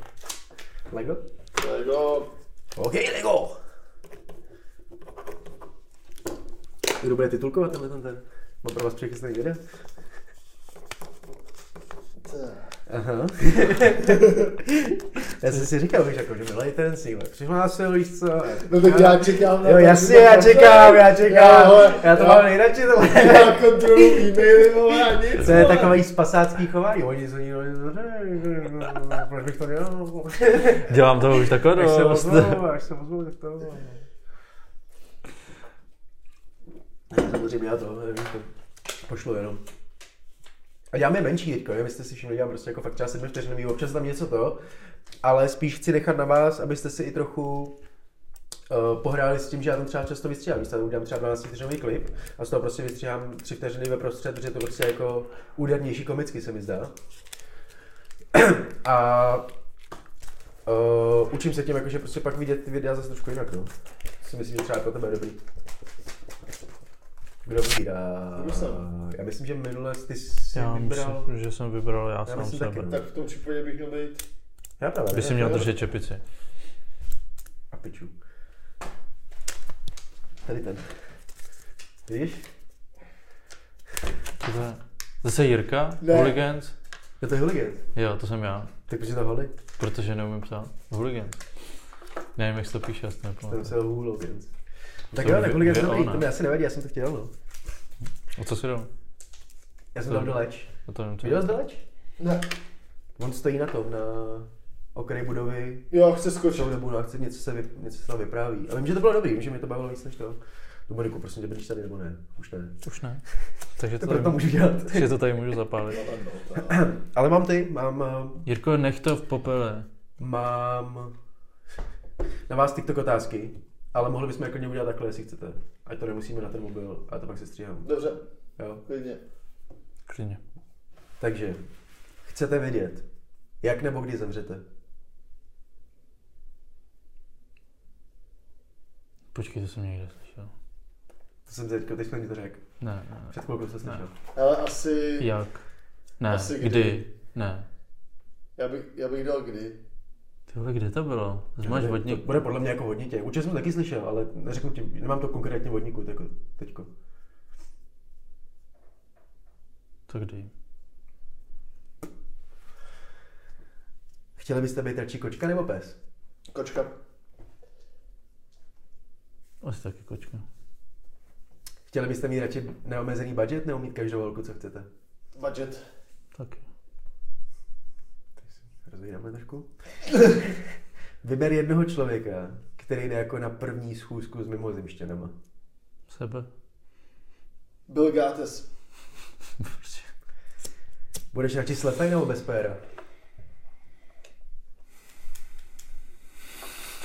Lego? Lego. OK, Lego! Kdo bude titulkovat tenhle ten ten? Mám pro vás přichystaný video? Aha. já jsem si říkal, víš, jako, že milej ten síle. Přihlásil, víš co? No tak já čekám na Jo, to, jasně, já to čekám, já čekám. hele, Já to mám nejradši, to Já kontrolu e-maily, vole, a nic. To je takový spasácký chování. Oni jsou nikdo proč bych to dělal? Dělám toho už takhle Až se ozvu, až se ozvu, tak to... Samozřejmě já to, nevím, to pošlu jenom. A děláme menší teďko, nevím, jestli si všimli, dělám prostě jako fakt třeba 7 vteřinový, občas tam něco to, ale spíš chci nechat na vás, abyste si i trochu uh, pohráli s tím, že já tam třeba často vystříhám. Tam udělám třeba 12 vteřinový klip a z toho prostě vystříhám 3 vteřiny ve prostřed, protože to prostě jako údernější komicky se mi zdá. a uh, učím se tím, jakože prostě pak vidět ty videa zase trošku jinak, no. Si myslím, že třeba pro tebe je dobrý. Kdo vybírá? Já myslím, že minule ty jsi Já vybral... myslím, že jsem vybral já, sám myslím taky, sebe. Tak v tom případě bych měl být. Já právě. By si měl držet čepici. A piču. Tady ten. Víš? Tohle- Zase Jirka? Ne. Hooligans? Je to hooligan. Jo, to jsem já. Tak proč je to holy? Protože neumím psát. Hooligans. Nevím, jak se to píše, asi Ten nepamatuji. se hooligans. Tak jo, tak hooligan vy- je dobrý, to mi asi nevadí, já jsem to chtěl, no. A co si dal? Já jsem dal do leč. A to Viděl jsi do leč? Ne. On stojí na tom, na okraji budovy, Jo, chci skočit. dobu na akci, něco se, vy, něco se tam vypráví. A vím, že to bylo dobrý, vím, že mě to bavilo víc než to. Tu Moniku, prosím tě, bydlíš tady nebo ne? Už ne. Už ne. Takže To to, tady, můžu dělat. že to tady můžu zapálit. Ale mám ty, mám, Jirko, nech to v popele. mám na vás TikTok otázky, ale mohli bychom jako udělat takhle, jestli chcete. Ať to nemusíme na ten mobil, a to pak se stříhám. Dobře, Jo. klidně. Klidně. Takže, chcete vědět, jak nebo kdy zemřete? Počkej, to jsem někde slyšel. To jsem teď, teď jsem ti to řekl. Ne, ne, ne. Před chvilkou jsem slyšel. Ale asi, Jak? Ne, Asi kdy. kdy? Ne. já bych, já bych dal kdy. Tyhle, kde to bylo? Máš To vodník? bude podle mě jako vodnitě. Určitě jsem to taky slyšel, ale neřeknu ti, nemám to konkrétně vodníku jako teďko. To kdy? Chtěli byste být radši kočka nebo pes? Kočka. Asi taky kočka. Chtěli byste mít radši neomezený budget nebo mít každou holku, co chcete? Budget. Taky. Rozvídáme trošku. Vyber jednoho člověka, který jde jako na první schůzku s mimozemštěnama. Sebe? Bill Gates. Budeš radši slepej nebo bez péra?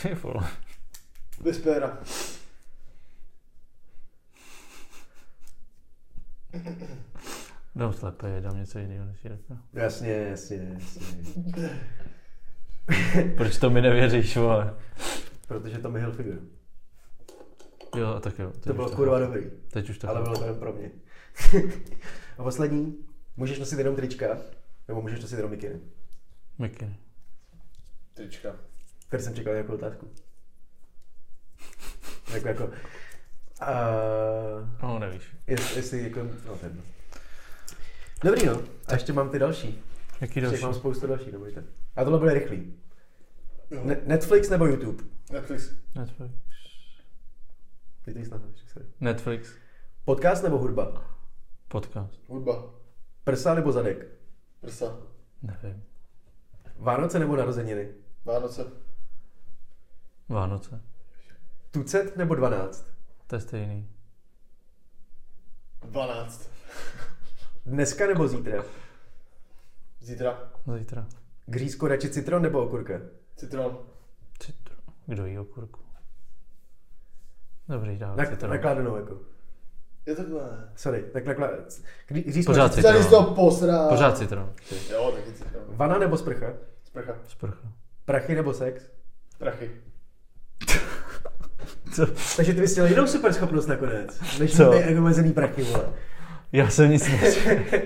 Ty vole. Bez péra. Dám slepé, dám něco jiného než Jirka. Jasně, jasně, jasně. Proč to mi nevěříš, vole? Protože to mi Hilfiger. Jo, a tak jo. To bylo už kurva dobrý, Teď už to ale bylo to jen pro mě. A poslední, Můžeš nosit jenom trička, nebo můžeš nosit jenom mikiny. Mikiny. Trička. Tady jsem čekal nějakou otázku. jako, jako, uh, No, nevíš. jest, jestli jako, no ten. Dobrý no, a ještě mám ty další. Jaký Ještě další? mám spoustu další, nebojte. A tohle bude rychlý. Ne- Netflix nebo YouTube? Netflix. Netflix. Ty ty snad. Netflix. Podcast nebo hudba? Podcast. Hudba. Prsa nebo zadek? Prsa. Nevím. Vánoce nebo narozeniny? Vánoce. Vánoce. Tucet nebo 12? To je stejný. 12. Dneska nebo zítra? Zítra. Zítra. Gřízko radši citron nebo okurka? Citron. Citron. Kdo jí okurku? Dobrý, dál Na, citron. nakládanou jako. Je takhle. Sorry, tak naklá... Gřízko Pořád radši citron. To posrá. Pořád citron. Jo, taky citron. Vana nebo sprcha? Sprcha. Sprcha. Prachy nebo sex? Prachy. Co? Takže ty bys měl jinou super schopnost nakonec. Než ty jako omezený prachy, vole. Já jsem nic neřekl.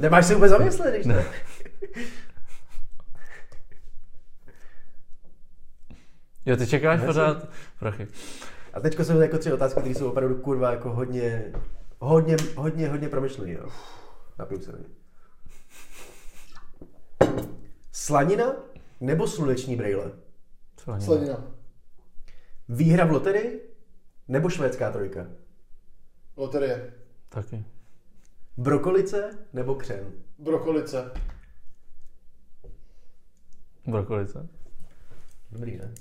Nemáš se vůbec zamyslet, když Ne. Jo, ty čekáš pořád prachy. A teďko jsou jako tři otázky, které jsou opravdu kurva jako hodně, hodně, hodně, hodně promyšlený, jo. Napiju se. Slanina nebo sluneční brejle? Slanina. Slanina. Výhra v loterii nebo švédská trojka? Loterie. Taky. Brokolice nebo křen? Brokolice. Brokolice. Dobrý, ne?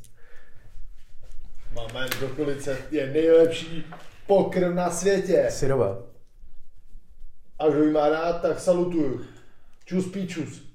Máme brokolice. Je nejlepší pokrm na světě. Syrová. A kdo ji má rád, tak salutuju. Čus píčus.